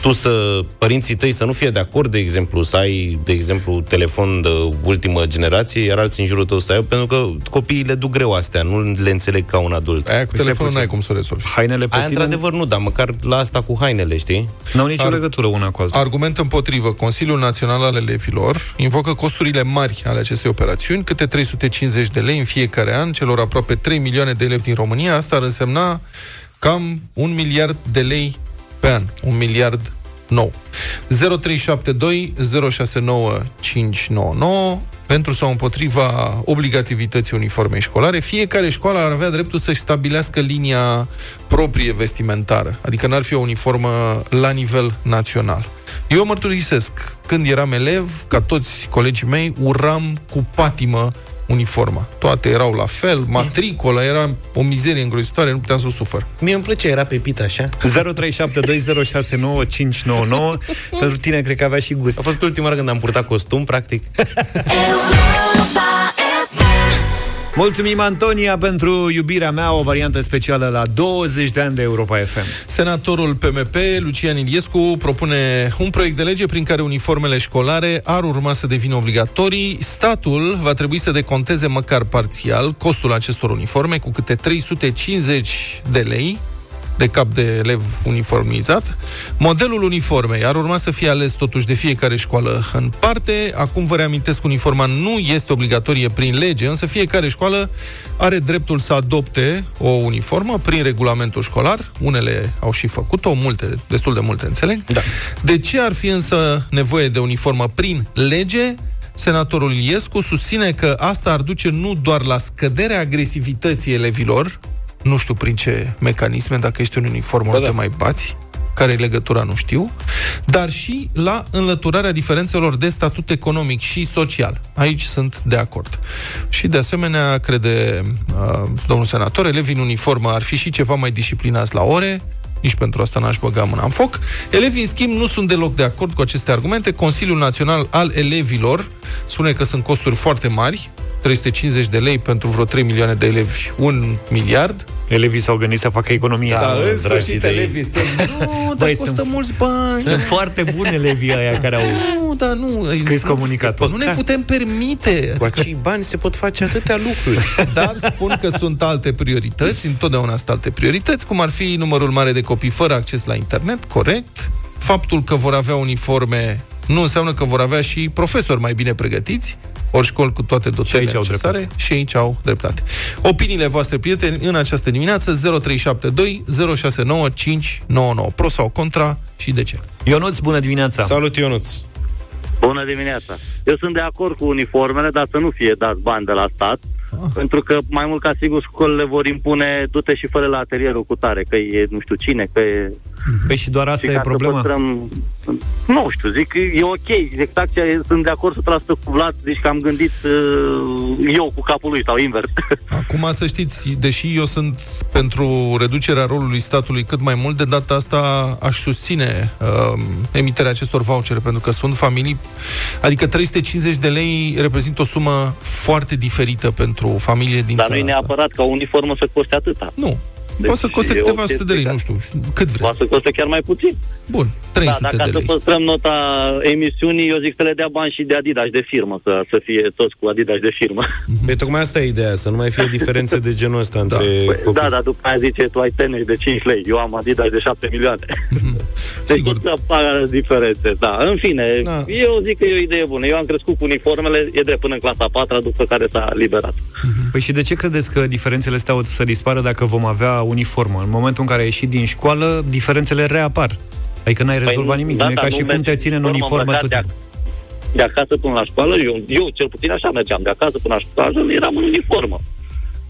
tu să, părinții tăi să nu fie de acord, de exemplu, să ai, de exemplu, telefon de ultimă generație, iar alții în jurul tău să ai, pentru că copiii le duc greu astea, nu le înțeleg ca un adult. Aia cu Păi telefonul stai n-ai cum să o rezolvi. Hainele pe Aia, tine într-adevăr, nu, dar măcar la asta cu hainele, știi? n-au nicio Ar- legătură una cu alta. Argument împotrivă, Consiliul Național al Elevilor invocă costurile mari ale acestei operațiuni, câte 350 de lei în fiecare an, celor aproape 3 milioane de elevi din România. Asta ar însemna cam un miliard de lei pe an. Un miliard nou. 0372 069 599 pentru sau împotriva obligativității uniformei școlare, fiecare școală ar avea dreptul să-și stabilească linia proprie vestimentară, adică n-ar fi o uniformă la nivel național. Eu mărturisesc, când eram elev, ca toți colegii mei, uram cu patimă uniforma. Toate erau la fel, matricola era o mizerie îngrozitoare, nu puteam să o sufăr. Mie îmi plăcea, era pe pita așa. 0372069599 Pentru tine cred că avea și gust. A fost ultima oară când am purtat costum, practic. Mulțumim, Antonia, pentru iubirea mea, o variantă specială la 20 de ani de Europa FM. Senatorul PMP, Lucian Iliescu, propune un proiect de lege prin care uniformele școlare ar urma să devină obligatorii. Statul va trebui să deconteze măcar parțial costul acestor uniforme cu câte 350 de lei de cap de elev uniformizat. Modelul uniformei ar urma să fie ales totuși de fiecare școală în parte. Acum vă reamintesc, uniforma nu este obligatorie prin lege, însă fiecare școală are dreptul să adopte o uniformă prin regulamentul școlar. Unele au și făcut-o, multe, destul de multe înțeleg. Da. De ce ar fi însă nevoie de uniformă prin lege? Senatorul Iliescu susține că asta ar duce nu doar la scăderea agresivității elevilor, nu știu prin ce mecanisme, dacă ești în uniformă, Da, nu te da. mai bați, care e legătura, nu știu, dar și la înlăturarea diferențelor de statut economic și social. Aici sunt de acord. Și de asemenea, crede uh, domnul senator, elevii în uniformă ar fi și ceva mai disciplinați la ore, nici pentru asta n-aș băga mâna în foc. Elevii, în schimb, nu sunt deloc de acord cu aceste argumente. Consiliul Național al Elevilor spune că sunt costuri foarte mari, 350 de lei pentru vreo 3 milioane de elevi, un miliard. Elevii s-au gândit să facă economie. Da, în dragii sfârșit, de ei. elevii sunt... Nu, dar Băi, costă sunt- mulți bani. Sunt foarte buni elevii aia care au... Nu, dar nu... Scris nu, comunicatul. Nu ne putem permite. Cu acei bani se pot face atâtea lucruri. Dar spun că sunt alte priorități, întotdeauna sunt alte priorități, cum ar fi numărul mare de copii fără acces la internet, corect. Faptul că vor avea uniforme nu înseamnă că vor avea și profesori mai bine pregătiți, ori școli cu toate dotările aici au necesare dreptate. și aici au dreptate. Opiniile voastre, prieteni, în această dimineață 0372 069 599. Pro sau contra și de ce? Ionuț, bună dimineața! Salut, Ionuț! Bună dimineața. Eu sunt de acord cu uniformele, dar să nu fie dați bani de la stat, Ah. pentru că mai mult ca sigur școlile vor impune du-te și fără la atelierul cu tare, că e nu știu cine, că e... Păi și doar asta și e ca să problema? Păstrăm... Nu știu, zic, e ok, exact ce sunt de acord 100% cu Vlad, zici că am gândit uh, eu cu capul lui sau invers. Acum să știți, deși eu sunt pentru reducerea rolului statului cât mai mult, de data asta aș susține uh, emiterea acestor vouchere, pentru că sunt familii, adică 350 de lei reprezintă o sumă foarte diferită pentru familie din Dar nu țara e asta. neapărat ca o uniformă să coste atâta. Nu. Deci Poate să coste e o câteva sute de lei, chestie nu știu, cât vreți. Poate să coste chiar mai puțin. Bun, 300 da, dacă de să lei. păstrăm nota emisiunii, eu zic să le dea bani și de Adidas de firmă, să, să fie toți cu Adidas de firmă. Păi tocmai asta e ideea, să nu mai fie diferențe de genul ăsta între Păi, copii. da, dar după aia zice, tu ai tenis de 5 lei, eu am Adidas de 7 milioane. Deci Sigur. nu se apar diferențe, da. În fine, Da. eu zic că e o idee bună. Eu am crescut cu uniformele, e drept până în clasa a patra, după care s-a liberat. Păi și de ce credeți că diferențele stau să dispară dacă vom avea uniformă? În momentul în care ai ieșit din școală, diferențele reapar. Adică n-ai rezolvat nu- nimic. da, nu e da, ca nu și cum mergi te ține în în uniformă îmbrăcat tot de timpul. De acasă până la școală, eu, eu cel puțin așa mergeam. De acasă până la școală eram în uniformă.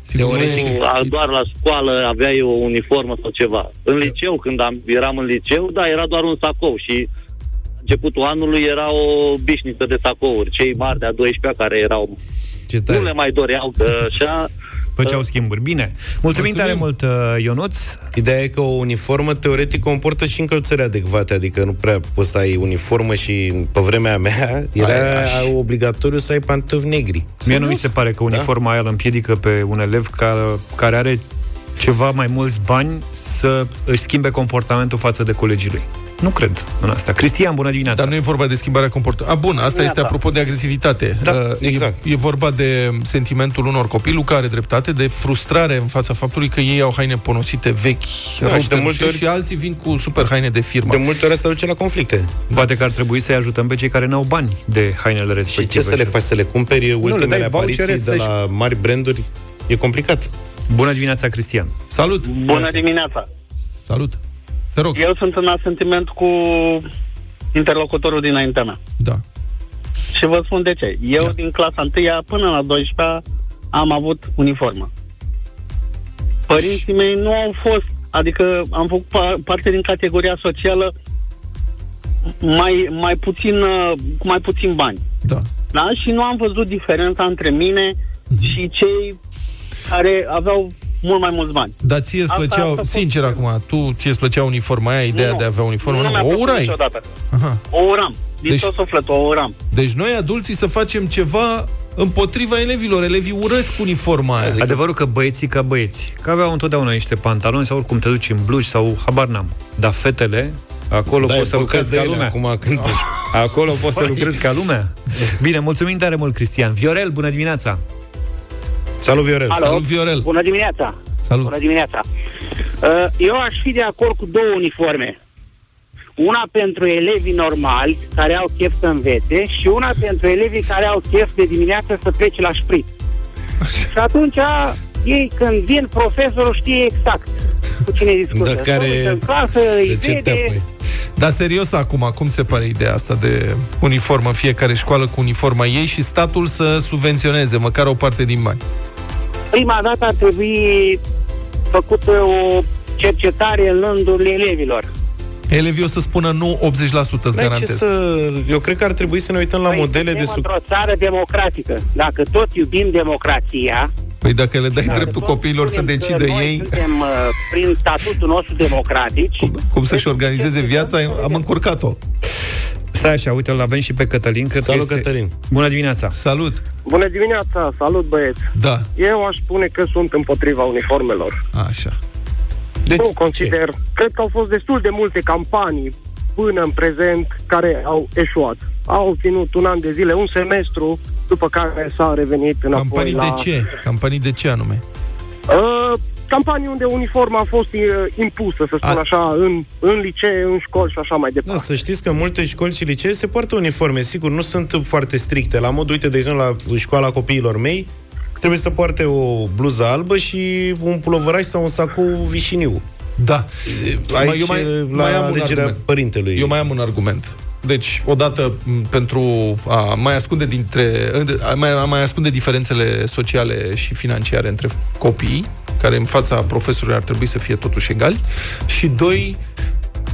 Sigur, Teoretic. nu e- Nu, a- doar la școală aveai o uniformă sau ceva. În liceu, când am, eram în liceu, da, era doar un sacou și începutul anului era o bișniță de sacouri. Cei mari de-a 12 care erau... Ce Nu le tare. mai doreau, că așa... Făceau schimburi. Bine. Mulțumim, Mulțumim. tare mult, uh, Ionuț. Ideea e că o uniformă teoretic comportă și încălțări adecvate, adică nu prea poți să ai uniformă și pe vremea mea era Ai, obligatoriu să ai pantofi negri. Mie nu mi se pare că uniforma aia îl împiedică pe un elev care, care are ceva mai mulți bani să își schimbe comportamentul față de colegii lui. Nu cred în asta. Cristian, bună dimineața! Dar nu e vorba de schimbarea comportamentului. A, bun, asta este apropo de agresivitate. Da, Uh, exact. E, e vorba de sentimentul unor copii, Luca are dreptate, de frustrare în fața faptului că ei au haine ponosite vechi, Da, rupte, și de nu multe știu, ori- și alții vin cu super haine de firmă. De multe ori asta duce la conflicte. Poate că ar trebui să-i ajutăm pe cei care n-au bani de hainele Și respective. ce să le faci? Să le cumperi le ultimele dai vouchere apariții de să-și- la mari branduri? E complicat. Bună dimineața, Cristian! Salut! Bună dimineața! Salut! Te rog. Eu sunt în asentiment cu interlocutorul dinaintea mea. Da. Și vă spun de ce. Eu Da. din clasa 1 până la 12 am avut uniformă. Părinții mei nu au fost, adică am făcut pa- parte din categoria socială mai, mai puțin, uh, cu mai puțin bani. Da. Da? Și nu am văzut diferența între mine și cei care aveau mult mai mulți bani. Dar ție îți Asta- plăceau, asta a fost- sincer acum, tu ție îți plăcea uniforma aia, ideea Nu, de a avea uniformă? Nu, Nu, mi-a o plăcut urai. niciodată. Aha. O uram. Din Deci- tot sufletul o uram. Deci noi, adulții, să facem ceva împotriva elevilor. Elevii urăsc uniforma aia. Adevărul că băieții ca băieți, că aveau întotdeauna niște pantaloni sau oricum te duci în blugi sau habar n-am. Dar fetele, acolo Da, e poți să păcat lucrezi de ca ele lumea. Acum când Acolo poți să lucrezi ca lumea. Bine, mulțumim tare mult, Cristian. Viorel, bună dimineața! Salut, Viorel! Alo? Salut, Viorel! Bună dimineața! Salut! Bună dimineața! Uh, Eu aș fi de acord cu două uniforme. Una pentru elevii normali, care au chef să învețe, și una pentru elevii care au chef de dimineață să plece la șprit. Și atunci, ei când vin, profesorul știe exact cu cine discută. Dar care- Se uită în clasă, îi De ce te vede, apoi? Dar serios acum, cum se pare ideea asta de uniformă, fiecare școală cu uniforma ei și statul să subvenționeze măcar o parte din bani? Prima dată ar trebui făcută o cercetare în rândul elevilor. Elevii o să spună nu 80% îți N-ai ce garantez. să... Eu cred că ar trebui să ne uităm la Noi modele de suntem suc... într-o țară democratică. Dacă tot iubim democrația, Păi dacă le dai dacă dreptul tot copiilor să spunem că decidă noi ei suntem uh, prin statutul nostru democratic, cum, cum să-și organizeze viața, am încurcat-o. Stai așa, uite, îl avem și pe Cătălin. Cred Salut, că este... Cătălin! Bună dimineața! Salut! Bună dimineața, salut băieți. Da, Eu aș spune că sunt împotriva uniformelor. așa. De nu ce? consider. Cred că au fost destul de multe campanii până în prezent care au eșuat. Au ținut un an de zile, un semestru, după care s-a revenit înapoi Campanii la... de ce? Campanii de ce anume? Uh, campanii unde uniforma a fost uh, impusă, să spun A- așa, în, în licee, în școli și așa mai Da, departe. să știți că în multe școli și licee se poartă uniforme. Sigur, nu sunt foarte stricte. La modul, uite, de exemplu, la școala copiilor mei, trebuie să poarte o bluză albă și un pulovăraș sau un sacou vișiniu. Da. Aici, eu mai, la mai am un alegerea argument. părintelui. Eu mai am un argument. Deci, odată, m, pentru a mai ascunde dintre a mai, a mai ascunde diferențele sociale și financiare între copii, care în fața profesorului ar trebui să fie totuși egali, și doi,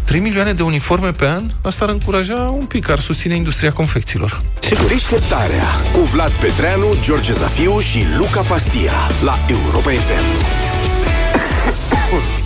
3 milioane de uniforme pe an, asta ar încuraja un pic, ar susține industria confecțiilor. Deșteptarea cu Vlad Petreanu, George Zafiu și Luca Pastia la Europa FM.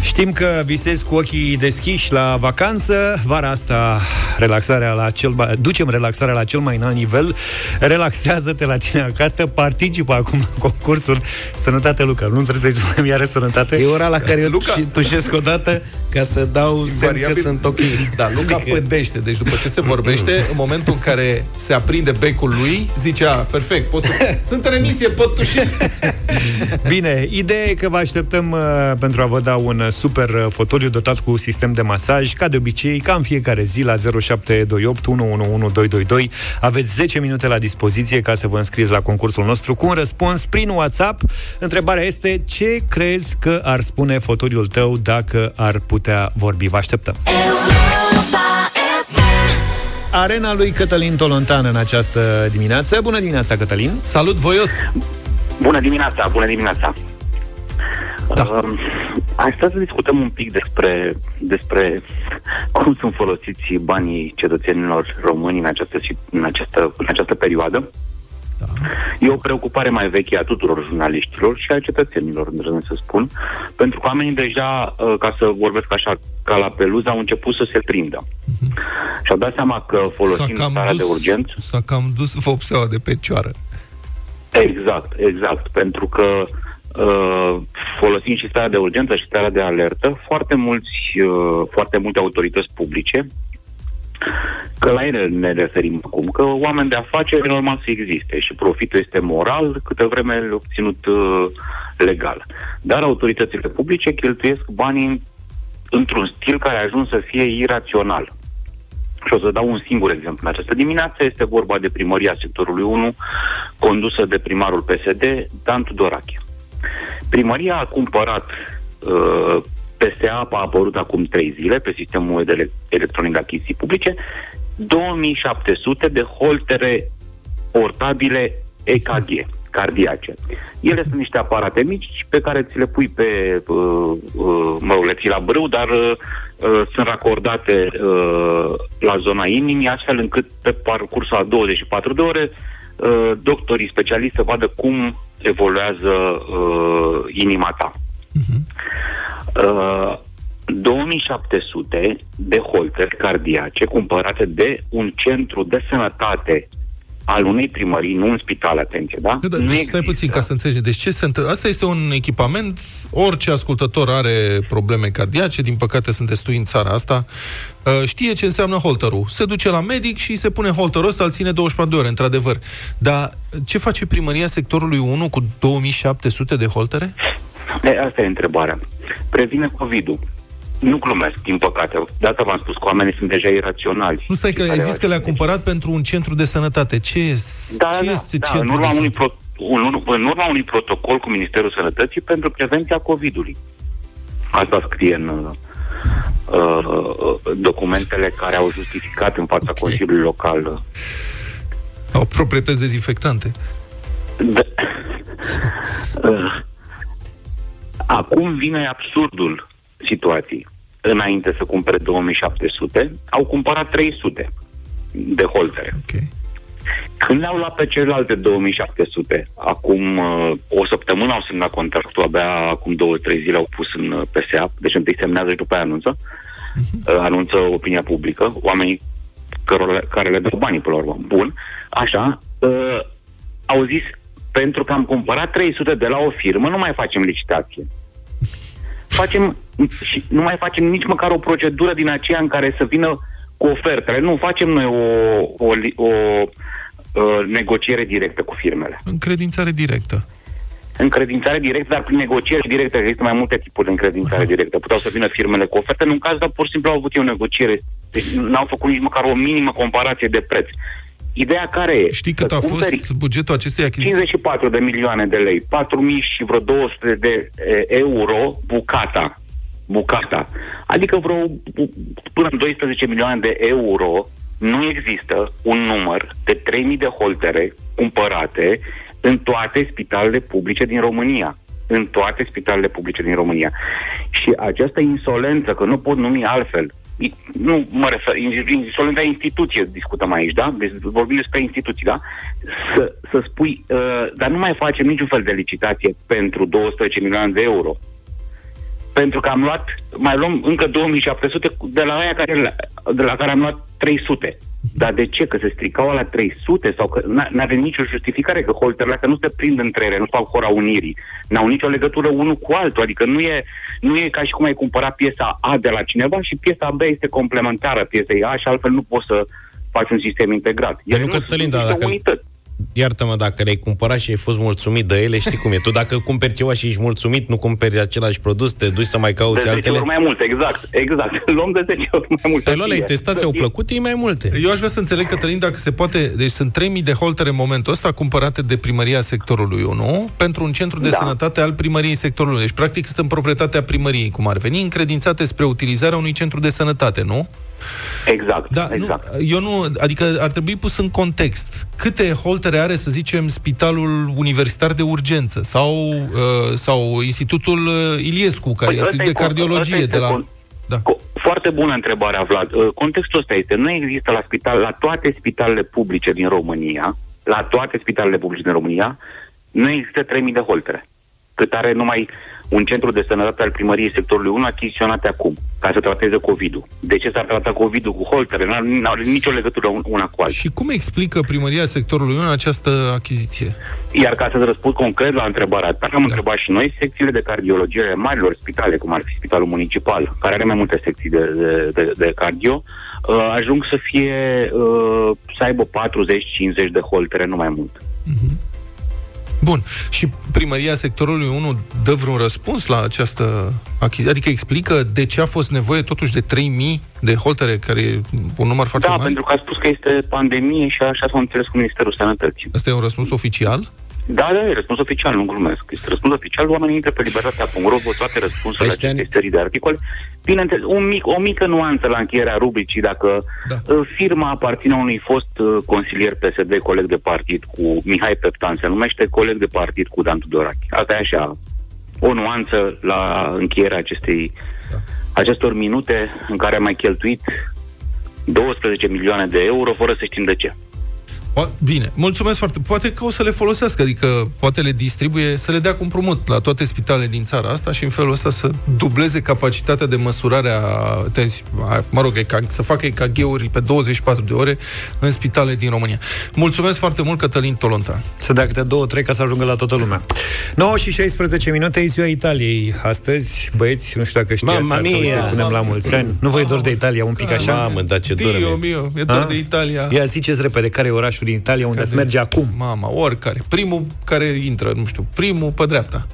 Știm că visezi cu ochii deschiși la vacanță. Vara asta relaxarea la cel mai, ducem relaxarea la cel mai înalt nivel. Relaxează-te la tine acasă, participă acum la concursul Sănătate Luca. Nu trebuie să-i spunem iară sănătate. E ora la care Luca. și tușesc o dată ca să dau semn că Variabil. sunt ok. Da, Luca Adică- pândește. Deci după ce se vorbește, în momentul în care se aprinde becul lui, zice, a, perfect, pot să... sunt în emisie, pot tuși. Bine, ideea e că vă așteptăm uh, pentru a vă da un uh, super super uh, fotoliu dotat cu sistem de masaj, ca de obicei, ca în fiecare zi la 0728 111222. Aveți 10 minute la dispoziție ca să vă înscrieți la concursul nostru cu un răspuns prin WhatsApp. Întrebarea este ce crezi că ar spune fotoliul tău dacă ar putea vorbi? Vă așteptăm! Arena lui Cătălin Tolontan în această dimineață. Bună dimineața, Cătălin! Salut, voios! Bună dimineața, bună dimineața! Da. Uh, astăzi să discutăm un pic despre, despre cum sunt folosiți banii cetățenilor români în această, în această, în această perioadă. Da. E o preocupare mai veche a tuturor jurnaliștilor și a cetățenilor, îndrăznesc să spun, pentru că oamenii deja, uh, ca să vorbesc așa, ca la peluză, au început să se prindă. Uh-huh. Și-au dat seama că folosind starea de urgență... S-a cam dus vopseaua de pe cioară. Exact, exact, pentru că uh, folosind și starea de urgență și starea de alertă, foarte mulți, uh, foarte multe autorități publice Că la ele ne referim acum, că oameni de afaceri e normal să existe și profitul este moral câte vreme obținut uh, legal. Dar autoritățile publice cheltuiesc banii într-un stil care a ajuns să fie irațional. Și o să dau un singur exemplu în această dimineață. Este vorba de primăria sectorului 1, condusă de primarul PSD, Dan Tudorache. Primăria a cumpărat uh, PSA a apărut acum trei zile pe sistemul de electronic de achiziții publice, 2700 de holtere portabile EKG, cardiace. Ele sunt niște aparate mici pe care ți le pui pe, uh, uh, mă rog, le ții la brâu, dar uh, uh, sunt racordate uh, la zona inimii, astfel încât pe parcursul a 24 de ore uh, doctorii specialiști să vadă cum evoluează uh, inima ta. Uh-huh. Uh, 2700 de holteri cardiace cumpărate de un centru de sănătate al unei primării, nu un spital, atenție, da? da, da deci stai puțin ca să înțelegi. Deci ce se întâmplă? Asta este un echipament, orice ascultător are probleme cardiace, din păcate sunt destui în țara asta, uh, știe ce înseamnă holterul. Se duce la medic și se pune holterul ăsta, îl ține 24 de ore, într-adevăr. Dar ce face primăria sectorului 1 cu 2700 de holtere? E, asta e întrebarea. Previne COVID-ul. Nu glumesc, din păcate. De asta v-am spus că oamenii sunt deja iraționali. Nu stai că ai zis că le-a cumpărat pentru un centru de sănătate. Ce, da, ce da, este da, centru în urma, de unui pro, un, în urma unui protocol cu Ministerul Sănătății pentru prevenția COVID-ului. Asta scrie în uh, uh, documentele care au justificat în fața okay. Consiliului Local. Au proprietăți dezinfectante. Da. uh, acum vine absurdul situației înainte să cumpere 2700, au cumpărat 300 de holtere. Okay. Când le-au luat pe celelalte 2700, acum uh, o săptămână au semnat contractul, abia acum două, trei zile au pus în uh, PSA, deci întâi semnează și după aia anunță, uh-huh. uh, anunță opinia publică, oamenii cărora, care le dau banii, pe la urmă. Bun, așa, uh, au zis, pentru că am cumpărat 300 de la o firmă, nu mai facem licitație facem și nu mai facem nici măcar o procedură din aceea în care să vină cu ofertele. Nu, facem noi o, o, o, o negociere directă cu firmele. Încredințare directă. Încredințare directă, dar prin negociere directă. Există mai multe tipuri de încredințare Aha. directă. Puteau să vină firmele cu oferte. În un caz, dar pur și simplu au avut o negociere. Deci n-au făcut nici măcar o minimă comparație de preț. Ideea care e? Știi cât a fost bugetul acestei achiziții? 54 de milioane de lei, 4.000 și vreo 200 de e, euro bucata. Bucata. Adică vreo până 12 milioane de euro nu există un număr de 3.000 de holtere cumpărate în toate spitalele publice din România în toate spitalele publice din România. Și această insolență, că nu pot numi altfel, nu mă refer, insolvența instituție discutăm aici, da? Deci vorbim despre instituții, da? Să, să spui, uh, dar nu mai facem niciun fel de licitație pentru 12 milioane de euro. Pentru că am luat, mai luăm încă 2700 de la aia care, de la care am luat 300. Dar de ce? Că se stricau la 300 sau că nu avem nicio justificare că holterele astea nu se prind între ele, nu fac cora unirii. N-au nicio legătură unul cu altul. Adică nu e, nu e ca și cum ai cumpăra piesa A de la cineva și piesa B este complementară piesei A și altfel nu poți să faci un sistem integrat. Ele nu, Cătălin, da, dacă, unități. Iartă-mă, dacă le-ai cumpărat și ai fost mulțumit de ele, știi cum e. Tu dacă cumperi ceva și ești mulțumit, nu cumperi același produs, te duci să mai cauți De 10 altele. ori mai multe, exact. Exact. Luăm de 10 ori mai multe. Ai luat, le-ai testat, ți-au plăcut, e mai multe. Eu aș vrea să înțeleg, Cătălin, dacă se poate... Deci sunt 3000 de holtere în momentul ăsta cumpărate de primăria sectorului 1 pentru un centru de Da. sănătate al primăriei sectorului 1. Deci, practic, sunt în proprietatea primăriei, cum ar veni, încredințate spre utilizarea unui centru de sănătate, nu? Exact, Da, exact. Nu, eu nu, adică ar trebui pus în context. Câte holtere are, să zicem, Spitalul Universitar de Urgență sau, uh, sau Institutul uh, Iliescu, care Păi este ăsta de e con- cardiologie ăsta de este la... con- Da. Co- Foarte bună întrebarea, Vlad. Uh, Contextul ăsta este, nu există la spital, la toate spitalele publice din România, la toate spitalele publice din România, nu există 3000 de holtere. Cât are numai un centru de sănătate al primăriei sectorului 1 achiziționate acum, ca să trateze COVID-ul. De ce s-ar trata COVID-ul cu holtere? Nu are nicio legătură un- una cu alta. Și cum explică primăria sectorului 1 această achiziție? Iar ca să răspund concret la întrebarea ta, am da. întrebat și noi, secțiile de cardiologie ale marilor spitale, cum ar fi Spitalul Municipal, care are mai multe secții de, de, de, de cardio, uh, ajung să fie, uh, să aibă 40-50 de holtere, nu mai mult. Bun. Și primăria sectorului 1 dă vreun răspuns la această achiziție? Adică explică de ce a fost nevoie totuși de 3000 de holtere, care e un număr foarte Da, mare? pentru că a spus că este pandemie și așa s-a înțeles cu Ministerul Sănătății. Asta e un răspuns oficial? Da, da, e răspuns oficial, nu glumesc. Este răspuns oficial, oamenii intră pe libertatea.ro, văd toate răspunsurile la Ăștia- acestei serii de articole. Bineînțeles, un mic, o mică nuanță la încheierea rubricii, dacă Da. uh, firma aparține unui fost uh, consilier PSD, coleg de partid cu Mihai Peptan, se numește coleg de partid cu Dan Tudorache. Asta e așa, o nuanță la încheierea acestei, acestor minute în care am mai cheltuit 12 milioane de euro fără să știm de ce. O, bine, mulțumesc foarte. Poate că o să le folosească, adică poate le distribuie, să le dea cu împrumut la toate spitalele din țara asta și în felul ăsta să dubleze capacitatea de măsurare a, tensi- a mă rog, EKG, să facă EKG-uri pe 24 de ore în spitale din România. Mulțumesc foarte mult, Cătălin Tolonta. Să dea câte două, trei ca să ajungă la toată lumea. 9 și 16 minute, e ziua Italiei. Astăzi, băieți, nu știu dacă știați, Mamma ar trebui mia! să spunem la mulți ani. Nu vă e dor de Italia un pic așa? Mamă, dar ce dor Dio mi-e. mio, e dor A? de Italia. Ia ziceți repede, care e orașul din Italia unde ați merge acum? Mama, oricare. Primul care intră, nu știu, primul pe dreapta.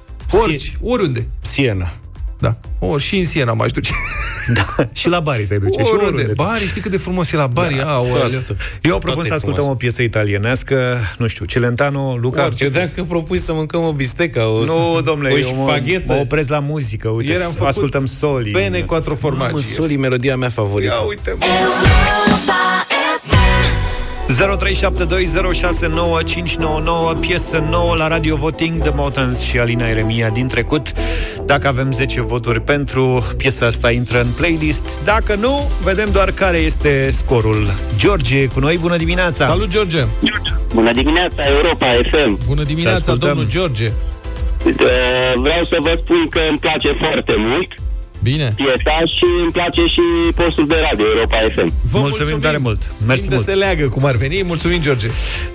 Orici, oriunde. Siena. Da. Ori și în Siena m-aș duce. Da, și la Bari te duce. și Oriunde. oriunde. Bari, știi cât de frumos e la Bari? Da, Aoleu. Eu propun Toate să ascultăm frumos. o piesă italienească, nu știu, Celentano, Luca. Eu dacă propui să mâncăm o bisteca, o, Nu, domnule, o eu mă, șpaghetă. mă opresc la muzică. Uite, Ieri am făcut ascultăm Soli. Bene quattro Mamă, formaggi. Soli, melodia mea favorită. Ia uite, mă. 0372069599 Piesă nouă la Radio Voting de Motans și Alina Eremia din trecut Dacă avem 10 voturi pentru Piesa asta intră în playlist Dacă nu, vedem doar care este scorul George cu noi, bună dimineața Salut, George! Bună dimineața, Europa FM. Bună Te dimineața, ascultăm. domnul George! Uh, Vreau să vă spun că îmi place foarte mult Bine! piesa și îmi place și postul de radio Europa FM. Vă Mulțumim tare mult. Mersi Schimb de mult. se leagă, cum ar veni. Mulțumim, George!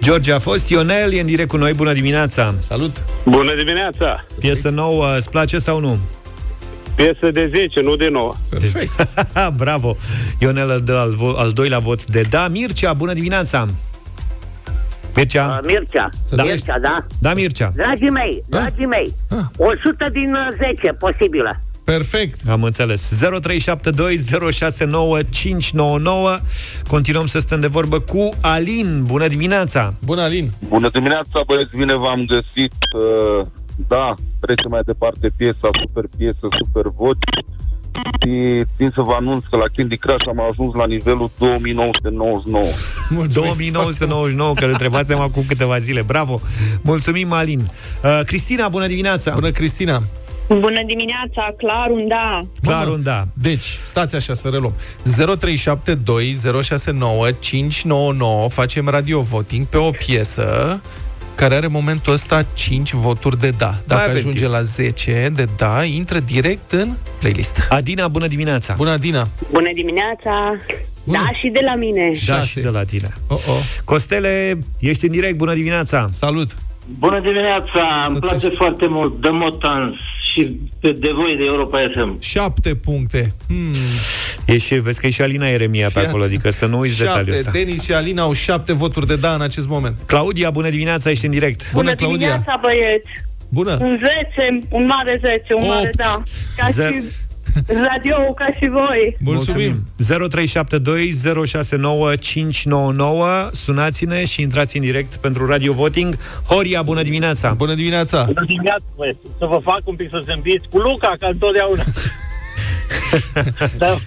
George a fost, Ionel e în direct cu noi, bună dimineața Salut! Bună dimineața! Piesă nouă, îți place sau nu? Piesă de 10, nu de 9. Perfect! Bravo! Ionel îl dă al, vo- al doilea vot de da. Mircea, bună dimineața! Mircea? Mircea, Da. Mircea, da? Da, Mircea. Dragii mei, dragii mei, 100 din uh, 10 posibilă. Perfect! Am înțeles. 0372069599. Continuăm să stăm de vorbă cu Alin. Bună dimineața! Bună, Alin! Bună dimineața, băieți, bine v-am găsit. Uh, Da, trecem mai departe piesa, super piesă, super voci. Și țin să vă anunț că la Candy Crush am ajuns la nivelul 2999. 2999, că îl întrebasem acum câteva zile. Bravo! Mulțumim, Alin. Uh, Cristina, bună dimineața! Bună, Cristina! Bună dimineața, clar un da. Clar un da. Deci, stați așa să reluăm. 0372069599 facem radio voting pe o piesă care are în momentul ăsta 5 voturi de da. Dacă avem ajunge timp. la 10 de da, intră direct în playlist. Adina, bună dimineața! Bună, Adina! Bună dimineața. Da, și de la mine. Da, și de la tine. Oh, oh. Costele, ești în direct, bună dimineața! Salut! Bună dimineața, îmi place foarte mult The Motans și pe de voi de Europa FM. 7 puncte. Hmm. E și, vezi că e și Alina Eremia pe Fii acolo, atent. adică să nu uiți detaliul Șapte. ăsta. Denis și Alina au șapte voturi de da în acest moment. Claudia, bună dimineața, ești în direct. Bună, Claudia. dimineața, băieți! Bună. Un 10, un mare 10, un mare Opt. da. Ca Ze- și radio ca și voi. Mulțumim. 0372 069 599 Sunați-ne și intrați în direct pentru Radio Voting. Horia, bună dimineața! Bună dimineața! Bună dimineața, băieți. Să vă fac un pic să zâmbiți cu Luca, ca întotdeauna. dăm,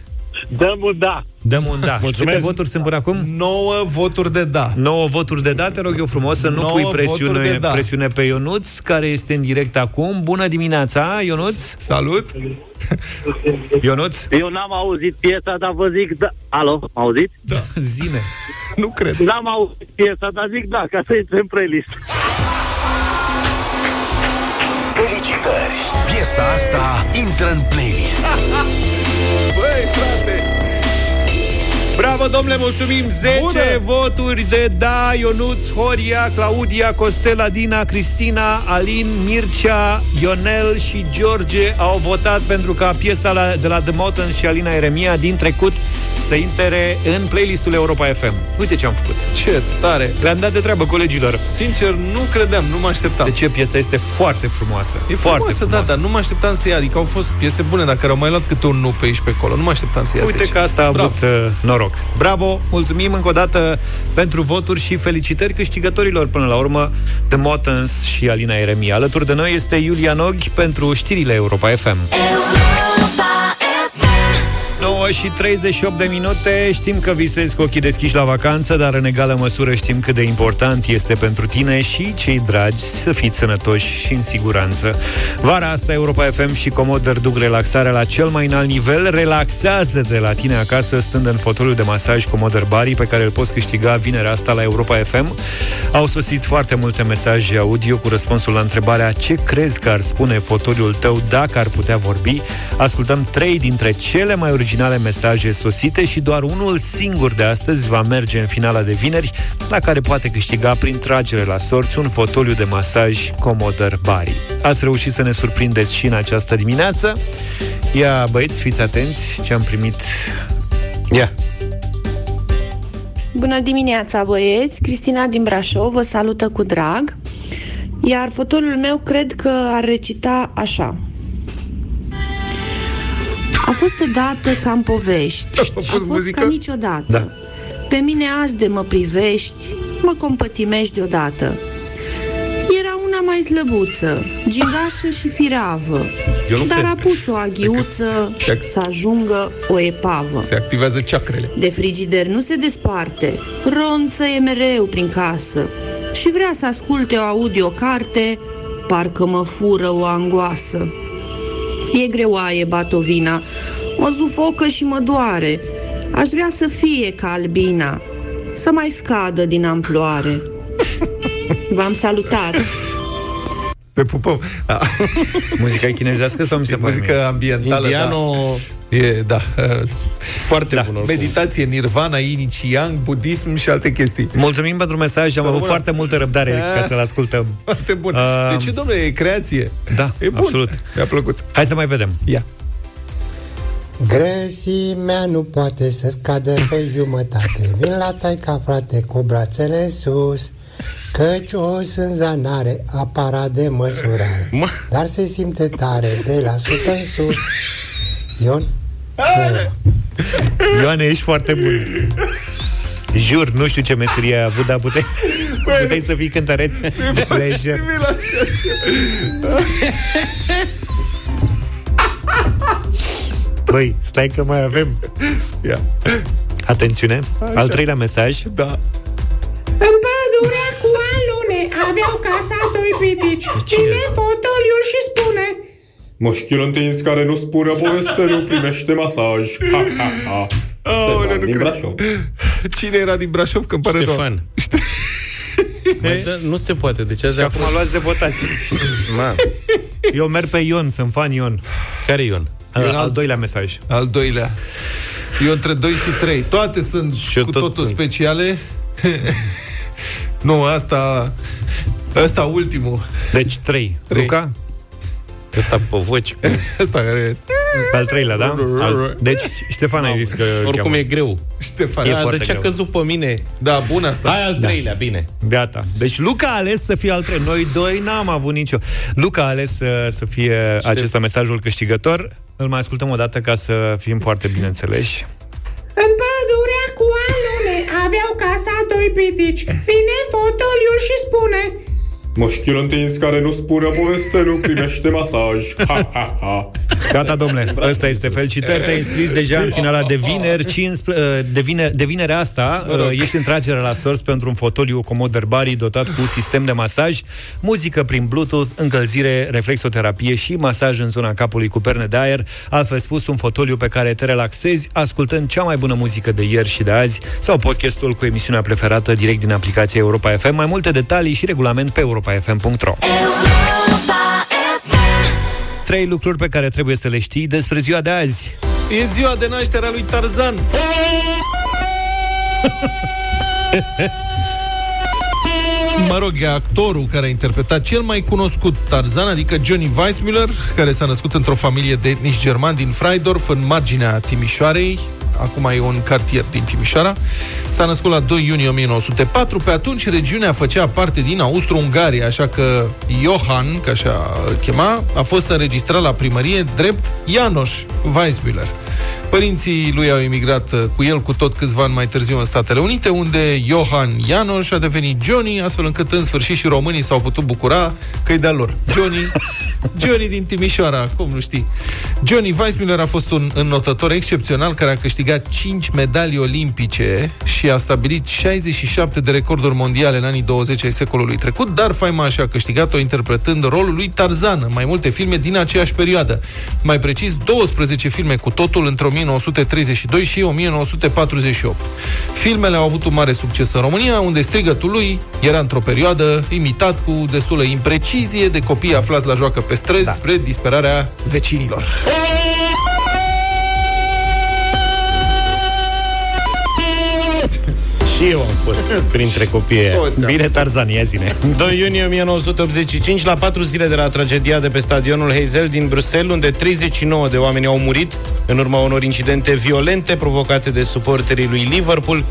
dăm un da. Dăm un da. Mulțumesc. Câte voturi sunt până acum? 9 voturi de da. 9 voturi de da, te rog eu frumos să nu Nouă pui voturi presiune, de da. presiune pe Ionuț, care este în direct acum. Bună dimineața, Ionuț! Salut! Ionuț? Eu n-am auzit piesa, dar vă zic da. Alo, m auzit? Da. Zine. nu cred. N-am auzit piesa, dar zic da, ca să intre în playlist. Felicitări! Piesa asta intră în playlist. Băi, frate! Bravo, domnule, mulțumim! 10 Bună! voturi de da, Ionuț, Horia, Claudia, Costela, Dina, Cristina, Alin, Mircea, Ionel și George au votat pentru ca piesa la, de la The Mountain și Alina Eremia din trecut să intere în playlistul Europa FM. Uite ce am făcut. Ce tare! Le-am dat de treabă colegilor. Sincer, nu credeam, nu mă așteptam. De ce piesa este foarte frumoasă. E foarte frumoasă, da, dar nu mă așteptam să ia. Adică au fost piese bune, dacă au mai luat câte un nu pe aici pe acolo. Nu mă așteptam să ia Uite 10. că asta a Bravo. avut uh, noroc. Bravo, mulțumim încă o dată pentru voturi și felicitări câștigătorilor până la urmă The Motans și Alina Eremia. Alături de noi este Iulia Noghi pentru știrile Europa FM. 9 și 38 de minute. Știm că visezi cu ochii deschiși la vacanță Dar în egală măsură știm cât de important este pentru tine și cei dragi Să fiți sănătoși și în siguranță. Vara asta Europa FM și Comoder duc relaxarea la cel mai înalt nivel. Relaxează de la tine acasă Stând în fotoliul de masaj Comoder Bari Pe care îl poți câștiga vinerea asta la Europa FM Au sosit foarte multe mesaje audio Cu răspunsul la întrebarea Ce crezi că ar spune fotoliul tău Dacă ar putea vorbi? Ascultăm trei dintre cele mai originale mesaje sosite și doar unul singur de astăzi va merge în finala de vineri, la care poate câștiga prin tragere la sorți un fotoliu de masaj Commodore Bari. Ați reușit să ne surprindeți și în această dimineață. Ia, băieți, fiți atenți ce am primit. Ia. Bună dimineața, băieți! Cristina din Brașov vă salută cu drag. Iar fotolul meu cred că ar recita așa. A fost odată ca în povești. A fost muzică? ca niciodată. Da. Pe mine azi de mă privești, mă compătimești deodată. Era una mai slăbuță, gingașă și firavă, Eu nu dar cred. a pus o aghiuță Se- să ajungă o epavă. Se activează ceacrele. De frigider nu se desparte, ronță e mereu prin casă și vrea să asculte o audiocarte, parcă mă fură o angoasă. E greoaie batovina, mă zufocă și mă doare, aș vrea să fie ca albina, să mai scadă din amploare. V-am salutat! Te pupăm. Da. Muzica e chinezească sau mi se E pare muzică mie? ambientală, Indiano da. E, da. uh, foarte da. bun oricum. Meditație, nirvana, yin și yang, budism și alte chestii. Mulțumim pentru mesaj, am avut rămână. foarte multă răbdare ca să-l ascultăm. Foarte bun. Uh, De ce, domnule, e creație? Da, E bun. absolut. Mi-a plăcut. Hai să mai vedem. Ia. Grăsimea nu poate să scadă pe jumătate Vin la taica frate cu brațele sus Căci o sânzanare aparat de măsurare Dar se simte tare de la sută în sus Ion? Ion. Ioane, ești foarte bun. Jur, nu știu ce meserie ai avut, dar puteai, să- puteai să fii cântăreț. Le jur. Băi, stai că mai avem. Ia. Atențiune, Așa. al treilea mesaj. Da. În pădure cu alune aveau casa doi pitici. Cine fotoliul și spune Moșchil întins care nu spune poveste nu primește masaj. Ha, ha, ha. Aoleu, nu din cred. Brașov. Cine era din Brașov? Că îmi pare rău. Ștefan. Mai da, nu se poate, deci azi Și acum luați de votați. Ma. Eu merg pe Ion, sunt fan Ion. Care Ion? Al, Ion al al- doilea mesaj. Al doilea. Eu între 2 și 3. Toate sunt eu cu tot totul sunt. speciale. nu, asta... Asta ultimul. Deci 3. Trei. Luca? Ăsta pe voci. Asta care... Pe al treilea, da? Al... Deci, Ștefan ai zis că Oricum cheamă. e greu. Ștefan. E Da, foarte de ce a greu. căzut pe mine? Da, bun asta. Hai al treilea, bine. Gata. Deci Luca a ales să fie al treilea. Noi doi n-am avut nicio. Luca a ales să, să fie acesta mesajul câștigător. Îl mai ascultăm o dată ca să fim foarte bine înțeleși. În pădurea cu alune aveau casa doi pitici. Vine fotoliul și spune Moșchil întins care nu spune poveste, nu primește masaj. Ha, ha, ha. Gata, domnule, ăsta este felicitări, te-ai înscris deja în finala de vineri, 15, de, vineri de vinerea asta, ești în tragere la sorți pentru un fotoliu comod Herbari dotat cu sistem de masaj, muzică prin Bluetooth, încălzire, reflexoterapie și masaj în zona capului cu perne de aer, altfel spus un fotoliu pe care te relaxezi ascultând cea mai bună muzică de ieri și de azi sau podcastul cu emisiunea preferată direct din aplicația Europa FM. Mai multe detalii și regulament pe europafm.ro Trei lucruri pe care trebuie să le știi despre ziua de azi. E ziua de naștere a lui Tarzan. Mă rog, e actorul care a interpretat cel mai cunoscut Tarzan, adică Johnny Weissmuller, care s-a născut într-o familie de etnici germani din Freidorf, în marginea Timișoarei. Acum e un cartier din Timișoara. S-a născut la 2 iunie 1904. Pe atunci, regiunea făcea parte din Austro-Ungaria, așa că Johann, ca așa îl chema, a fost înregistrat la primărie drept Janos Weissmuller. Părinții lui au emigrat uh, cu el cu tot câțiva ani mai târziu în Statele Unite, unde Johann Janos a devenit Johnny, astfel încât în sfârșit și românii s-au putut bucura că e de-a lor. Johnny, Johnny din Timișoara, cum nu știi. Johnny Weissmuller a fost un înnotător excepțional care a câștigat 5 medalii olimpice și a stabilit 67 de recorduri mondiale în anii 20 ai secolului trecut, dar faima și a câștigat-o interpretând rolul lui Tarzan în mai multe filme din aceeași perioadă. Mai precis, 12 filme cu totul între 1932 și 1948. Filmele au avut un mare succes în România, unde strigătul lui era într-o perioadă imitat cu destulă imprecizie de copii aflați la joacă pe străzi da. spre disperarea vecinilor. Și eu am fost printre copiii aia. Toți am Bine, Tarzan, ia zine. 2 iunie 1985, la patru zile de la tragedia de pe stadionul Heysel din Bruxelles, unde 39 de oameni au murit în urma unor incidente violente provocate de suporterii lui Liverpool,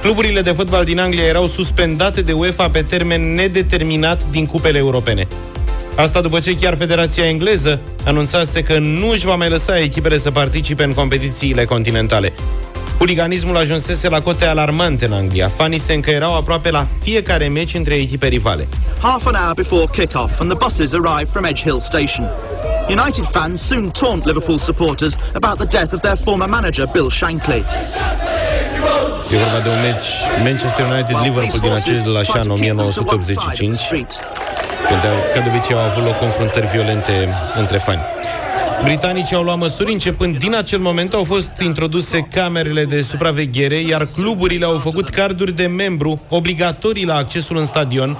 cluburile de fotbal din Anglia erau suspendate de UEFA pe termen nedeterminat din cupele europene. Asta după ce chiar Federația Engleză anunțase că nu își va mai lăsa echipele să participe în competițiile continentale. Huliganismul ajunsese la cote alarmante în Anglia. Fanii se încăierau aproape la fiecare meci între echipe rivale. Half an hour before kick-off and the buses arrive from Edge Hill Station. United fans soon taunt Liverpool supporters about the death of their former manager Bill Shankly. E vorba de un meci Manchester United-Liverpool din același an 1985 când, ca de obicei, au avut loc confruntări violente între fani. Britanicii au luat măsuri, începând din acel moment au fost introduse camerele de supraveghere, iar cluburile au făcut carduri de membru obligatorii la accesul în stadion,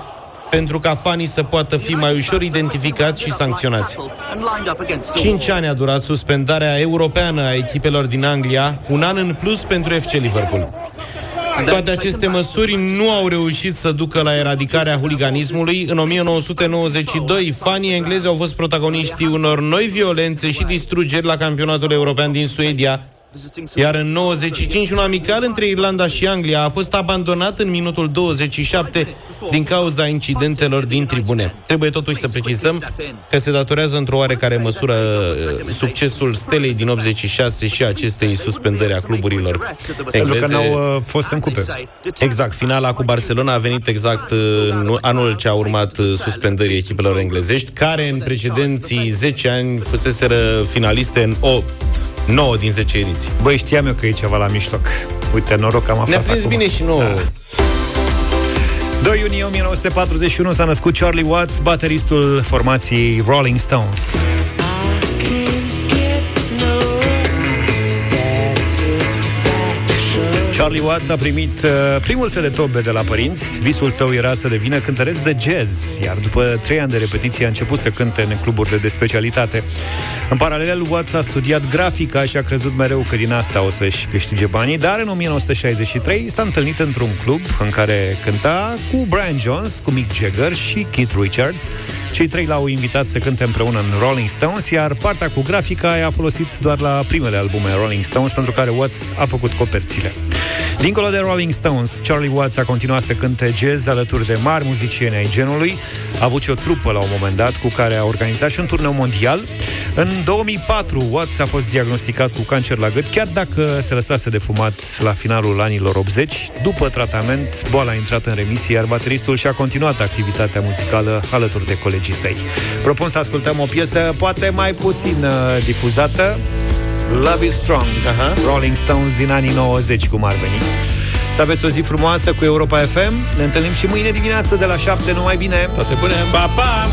pentru ca fanii să poată fi mai ușor identificați și sancționați. Cinci ani a durat suspendarea europeană a echipelor din Anglia, un an în plus pentru FC Liverpool. Toate aceste măsuri nu au reușit să ducă la eradicarea huliganismului. În 1992, fanii englezi au fost protagoniștii unor noi violențe și distrugeri la campionatul european din Suedia, iar în 95, un amical între Irlanda și Anglia a fost abandonat în minutul 27 din cauza incidentelor din tribune. Trebuie totuși să precizăm că se datorează într-o oarecare măsură uh, succesul stelei din 86 și acestei suspendări a cluburilor Pentru că engleze. n-au uh, fost în cupe. Exact, finala cu Barcelona a venit exact uh, în anul ce a urmat uh, suspendării echipelor englezești, care în precedenții 10 ani fuseseră finaliste în 8 9 din 10 ediții. Băi, știam eu că e ceva la mijloc. Uite, noroc că am aflat Ne-a prins acum. bine și nouă. Da. 2 iunie 1941 s-a născut Charlie Watts, bateristul formației Rolling Stones. Charlie Watts a primit uh, primul set de tobe de la părinți. Visul său era să devină cântăreț de jazz, iar după trei ani de repetiție a început să cânte în cluburile de specialitate. În paralel, Watts a studiat grafica și a crezut mereu că din asta o să-și câștige banii, dar în 1963 s-a întâlnit într-un club în care cânta cu Brian Jones, cu Mick Jagger și Keith Richards. Cei trei l-au invitat să cânte împreună în Rolling Stones, iar partea cu grafica i-a folosit doar la primele albume Rolling Stones, pentru care Watts a făcut coperțile. Dincolo de Rolling Stones, Charlie Watts a continuat să cânte jazz alături de mari muzicieni ai genului. A avut și o trupă la un moment dat cu care a organizat și un turneu mondial. În 2004, Watts a fost diagnosticat cu cancer la gât, chiar dacă se lăsase de fumat la finalul anilor 80. După tratament, boala a intrat în remisie, iar bateristul și-a continuat activitatea muzicală alături de colegii săi. Propun să ascultăm o piesă poate mai puțin uh, difuzată, Love is Strong, uh-huh. Rolling Stones din anii 90, cum ar veni. Să aveți o zi frumoasă cu Europa FM. Ne întâlnim și mâine dimineață de la 7, numai bine. Toate bune. Pa, pa!